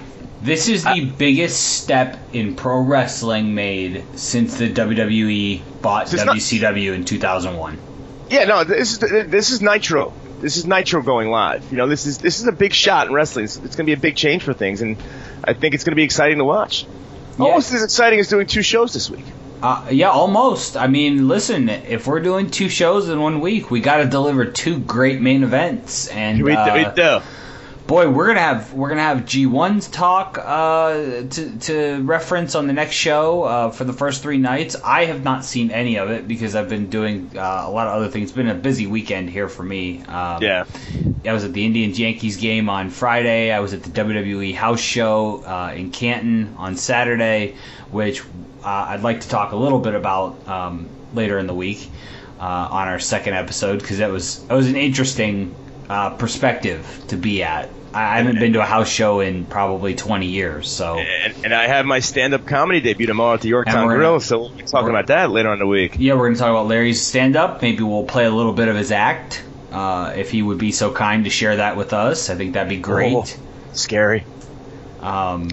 This is the biggest step in pro wrestling made since the WWE bought It's not- WCW in 2001. Yeah, no, this is this is Nitro. This is Nitro going live. You know, this is this is a big shot in wrestling. It's, it's going to be a big change for things, and I think it's going to be exciting to watch. Almost as exciting as doing two shows this week. Uh, yeah, almost. I mean, listen, if we're doing two shows in one week, we got to deliver two great main events, and we, uh, we do. Boy, we're gonna have we're gonna have G1's talk uh, to to reference on the next show uh, for the first three nights. I have not seen any of it because I've been doing uh, a lot of other things. It's been a busy weekend here for me. Um, Yeah. I was at the Indians Yankees game on Friday. I was at the WWE house show uh, in Canton on Saturday, which uh, I'd like to talk a little bit about um, later in the week uh, on our second episode because that was that was an interesting uh, perspective to be at. I haven't been to a house show in probably 20 years, so And, and I have my stand-up comedy debut tomorrow at the Yorktown Grill, so we'll be talking about that later on in the week. yeah, we're gonna talk about Larry's stand-up. Maybe we'll play a little bit of his act. Uh, if he would be so kind to share that with us, I think that'd be great. Oh, scary. Um,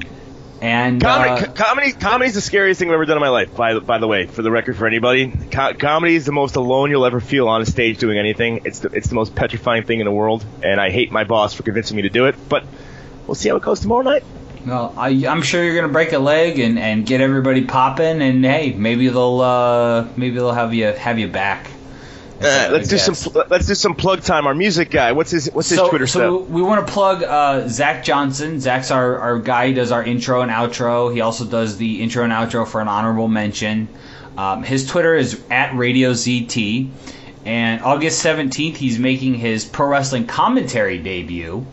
and Comedy, uh, co- comedy, comedy is the scariest thing I've ever done in my life. By the- by the way, for the record, for anybody, co- comedy is the most alone you'll ever feel on a stage doing anything. It's the, it's the most petrifying thing in the world, and I hate my boss for convincing me to do it. But we'll see how it goes tomorrow night. Well, I, I'm sure you're gonna break a leg and, and get everybody popping, and hey, maybe they'll uh, maybe they'll have you have you back. Uh, let's do some let's do some plug time. Our music guy, what's his what's his so, Twitter so stuff? we want to plug uh, Zach Johnson. Zach's our, our guy. He does our intro and outro. He also does the intro and outro for an honorable mention. Um, his Twitter is at Radio ZT. And August 17th, he's making his pro wrestling commentary debut,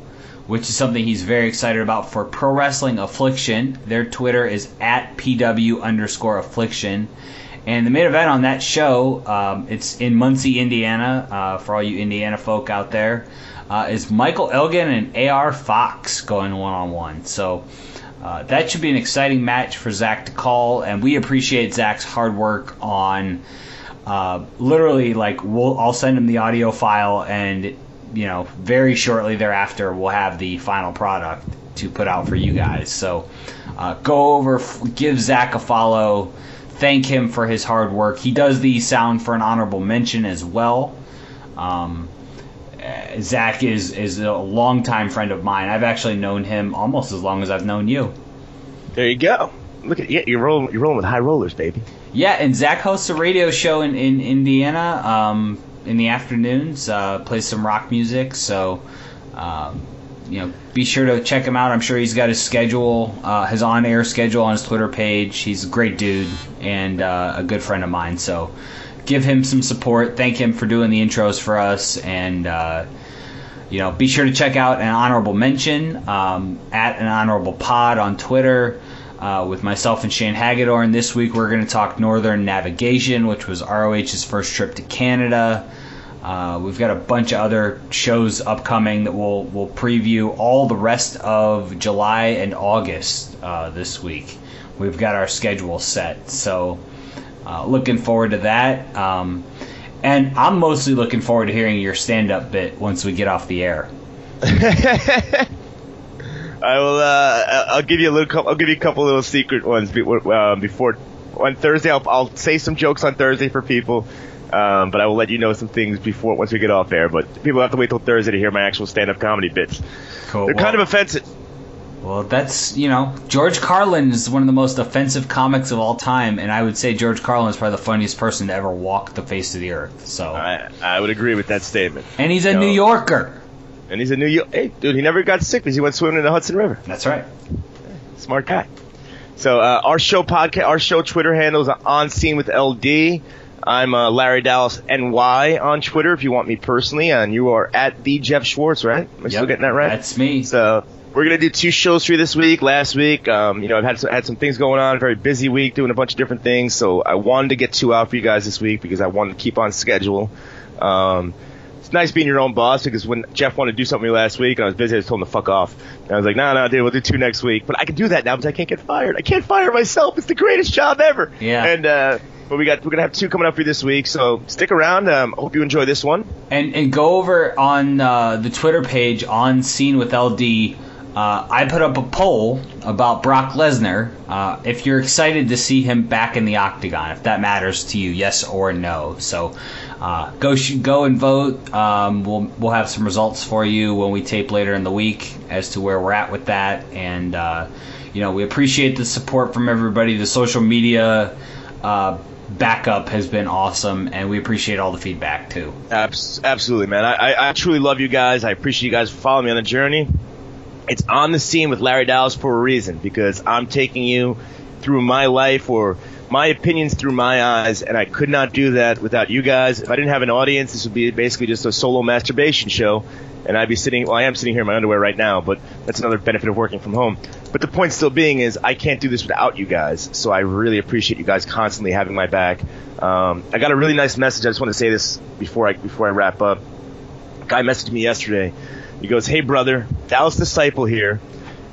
which is something he's very excited about for Pro Wrestling Affliction. Their Twitter is at PW underscore affliction. And the main event on that show, um, it's in Muncie, Indiana, uh, for all you Indiana folk out there, uh, is Michael Elgin and AR Fox going one on one. So uh, that should be an exciting match for Zach to call, and we appreciate Zach's hard work on uh, literally like we'll I'll send him the audio file, and you know very shortly thereafter we'll have the final product to put out for you guys. So uh, go over, give Zach a follow thank him for his hard work. He does the sound for an honorable mention as well. Um, Zach is is a longtime friend of mine. I've actually known him almost as long as I've known you. There you go. Look at yeah, you're rolling you're rolling with high rollers, baby. Yeah, and Zach hosts a radio show in, in Indiana um, in the afternoons, uh, plays some rock music. So, um, you know, be sure to check him out. I'm sure he's got his schedule, uh, his on air schedule on his Twitter page. He's a great dude and uh, a good friend of mine. So, give him some support. Thank him for doing the intros for us. And, uh, you know, be sure to check out an honorable mention um, at an honorable pod on Twitter uh, with myself and Shane Hagedorn. This week we're going to talk Northern Navigation, which was ROH's first trip to Canada. Uh, we've got a bunch of other shows upcoming that we'll we'll preview all the rest of July and August uh, this week. We've got our schedule set, so uh, looking forward to that. Um, and I'm mostly looking forward to hearing your stand-up bit once we get off the air. I will. Uh, I'll give you a little. I'll give you a couple little secret ones be- uh, before on Thursday. I'll, I'll say some jokes on Thursday for people, um, but I will let you know some things before once we get off air. But people have to wait till Thursday to hear my actual stand-up comedy bits. Cool. They're kind of offensive. Well, that's you know George Carlin is one of the most offensive comics of all time, and I would say George Carlin is probably the funniest person to ever walk the face of the earth. So, I, I would agree with that statement. and he's a. New Yorker. And he's a New York. Hey, dude, he never got sick because he went swimming in the Hudson River. That's right. Smart guy. So uh, our show podcast, our show Twitter handle is on scene with LD. I'm uh, Larry Dallas NY on Twitter if you want me personally, and you are at the Jeff Schwartz, right? Am I still getting that right? That's me. So we're gonna do two shows for you this week. Last week, um, you know, I've had some, had some things going on. Very busy week, doing a bunch of different things. So I wanted to get two out for you guys this week because I wanted to keep on schedule. Um, it's nice being your own boss because when Jeff wanted to do something last week and I was busy, I just told him to fuck off. And I was like, no, no, dude, we'll do two next week. But I can do that now because I can't get fired. I can't fire myself. It's the greatest job ever. Yeah. And uh, but we got we're gonna have two coming up for you this week. So stick around. Um, I hope you enjoy this one. And and go over on uh, the Twitter page on Scene with LD. Uh, I put up a poll about Brock Lesnar. Uh, if you're excited to see him back in the octagon, if that matters to you, yes or no. So uh, go go and vote. Um, we'll we'll have some results for you when we tape later in the week as to where we're at with that. And uh, you know we appreciate the support from everybody. The social media. Backup has been awesome and we appreciate all the feedback too absolutely, man. I, I, truly love you guys. I appreciate you guys following me on the journey. It's on the scene with Larry Dallas for a reason because I'm taking you through my life or my opinions through my eyes, and I could not do that without you guys. If I didn't have an audience, this would be basically just a solo masturbation show, and I'd be sitting. Well, I am sitting here in my underwear right now, but that's another benefit of working from home. But the point still being is, I can't do this without you guys. So I really appreciate you guys constantly having my back. Um, I got a really nice message. I just want to say this before I before I wrap up. Guy messaged me yesterday. He goes, "Hey brother, Dallas Disciple here.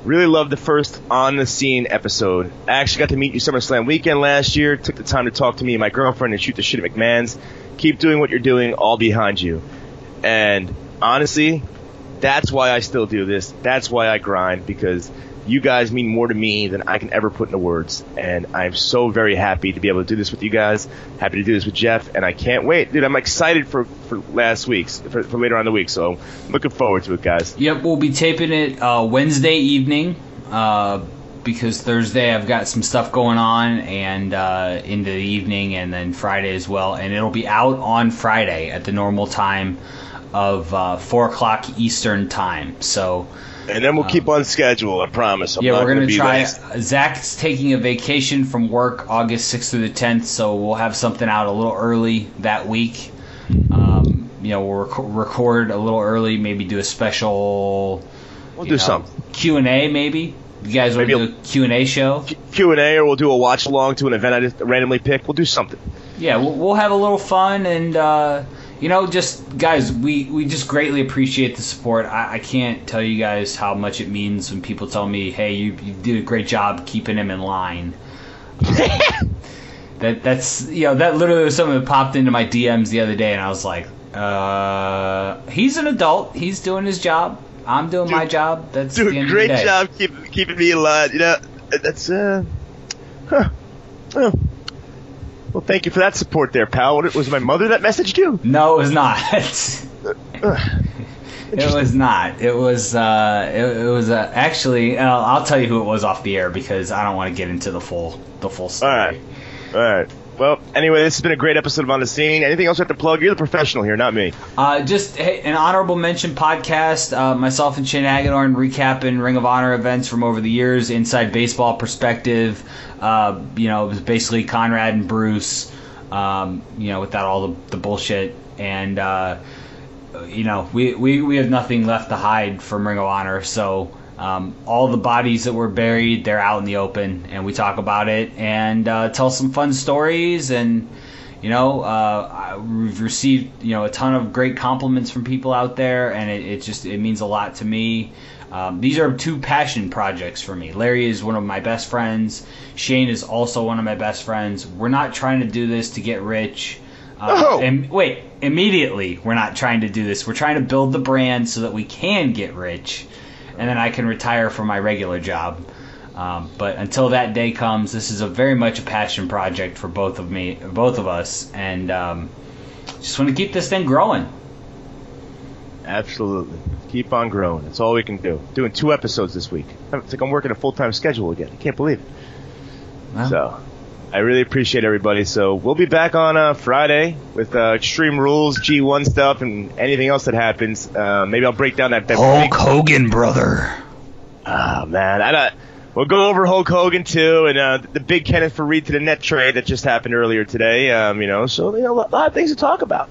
Really loved the first on the scene episode. I actually got to meet you SummerSlam weekend last year. Took the time to talk to me and my girlfriend and shoot the shit at McMahon's. Keep doing what you're doing, all behind you. And honestly, that's why I still do this. That's why I grind because you guys mean more to me than I can ever put into words. And I'm so very happy to be able to do this with you guys. Happy to do this with Jeff, and I can't wait, dude. I'm excited for for last week's for, for later on in the week. So I'm looking forward to it, guys. Yep, we'll be taping it uh, Wednesday evening uh, because Thursday I've got some stuff going on and uh, into the evening and then Friday as well. And it'll be out on Friday at the normal time of uh, 4 o'clock Eastern time. So, And then we'll keep on schedule. I promise. I'm yeah, we're going to be try. Zach's taking a vacation from work August 6th through the 10th, so we'll have something out a little early that week. Um, you know, we'll rec- record a little early, maybe do a special We'll do know, something. Q and A maybe. You guys want to do a Q and A show? Q and A, or we'll do a watch along to an event I just randomly picked. We'll do something. Yeah, we'll, we'll have a little fun and uh, you know, just guys, we we just greatly appreciate the support. I, I can't tell you guys how much it means when people tell me, "Hey, you you did a great job keeping him in line." that that's you know that literally was something that popped into my DMs the other day, and I was like, uh, he's an adult. He's doing his job. I'm doing my job. That's the Dude, great of the day. job keeping keeping me in line. You know, that's uh, huh. Oh. Well, thank you for that support there, pal. What, was my mother that messaged you? No, it was not. It was not. It was. Uh, it, it was uh, actually. Uh, I'll tell you who it was off the air because I don't want to get into the full the full story. All right. All right. Well, anyway, this has been a great episode of On the Scene. Anything else you have to plug? You're the professional here, not me. Uh, just hey, an honorable mention podcast. Uh, myself and Shane Hagedorn recapping Ring of Honor events from over the years, inside baseball perspective. Uh, you know, it was basically Conrad and Bruce. Um, you know, without all the, the bullshit and. Uh, you know, we, we, we have nothing left to hide from Ring of Honor. So um, all the bodies that were buried, they're out in the open, and we talk about it and uh, tell some fun stories. And you know, uh, we've received you know a ton of great compliments from people out there, and it, it just it means a lot to me. Um, these are two passion projects for me. Larry is one of my best friends. Shane is also one of my best friends. We're not trying to do this to get rich. Uh, No. and wait, immediately we're not trying to do this. We're trying to build the brand so that we can get rich, and then I can retire from my regular job. Um, but until that day comes, this is a very much a passion project for both of me, both of us, and um, just want to keep this thing growing. Absolutely. Keep on growing. That's all we can do. Doing two episodes this week. It's like I'm working a full time schedule again. I can't believe it. Well, So, I really appreciate everybody. So, we'll be back on uh, Friday with uh, Extreme Rules, G1 stuff, and anything else that happens. Uh, maybe I'll break down that. that big- Hogan, brother. Ah, man, I don't, We'll go over Hulk Hogan too, and uh, the big Kenneth Faried to the net trade that just happened earlier today. Um, you know, so you know, a lot of things to talk about.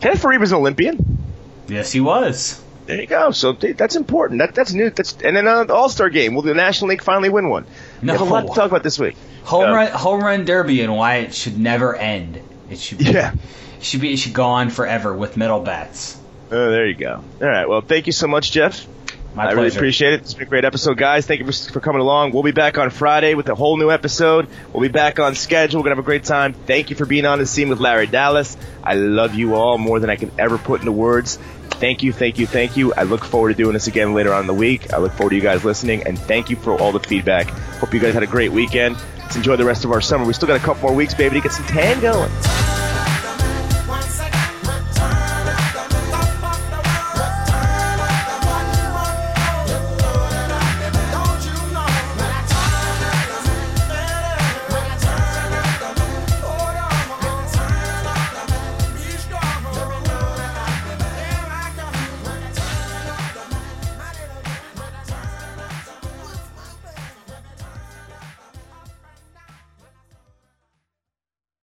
Kenneth Faried was an Olympian. Yes, he was. There you go. So that's important. That that's new. That's and then uh, the All Star game. Will the National League finally win one? No. We have a lot to talk about this week. Home run, home run derby, and why it should never end. It should be, Yeah. it should be, it should go on forever with metal bats. Oh, there you go. All right. Well, thank you so much, Jeff. My pleasure. I pleasure. really appreciate it. It's been a great episode, guys. Thank you for, for coming along. We'll be back on Friday with a whole new episode. We'll be back on schedule. We're going to have a great time. Thank you for being on the scene with Larry Dallas. I love you all more than I can ever put into words. Thank you, thank you, thank you. I look forward to doing this again later on in the week. I look forward to you guys listening, and thank you for all the feedback. Hope you guys had a great weekend. Let's enjoy the rest of our summer. We still got a couple more weeks, baby, to get some tan going.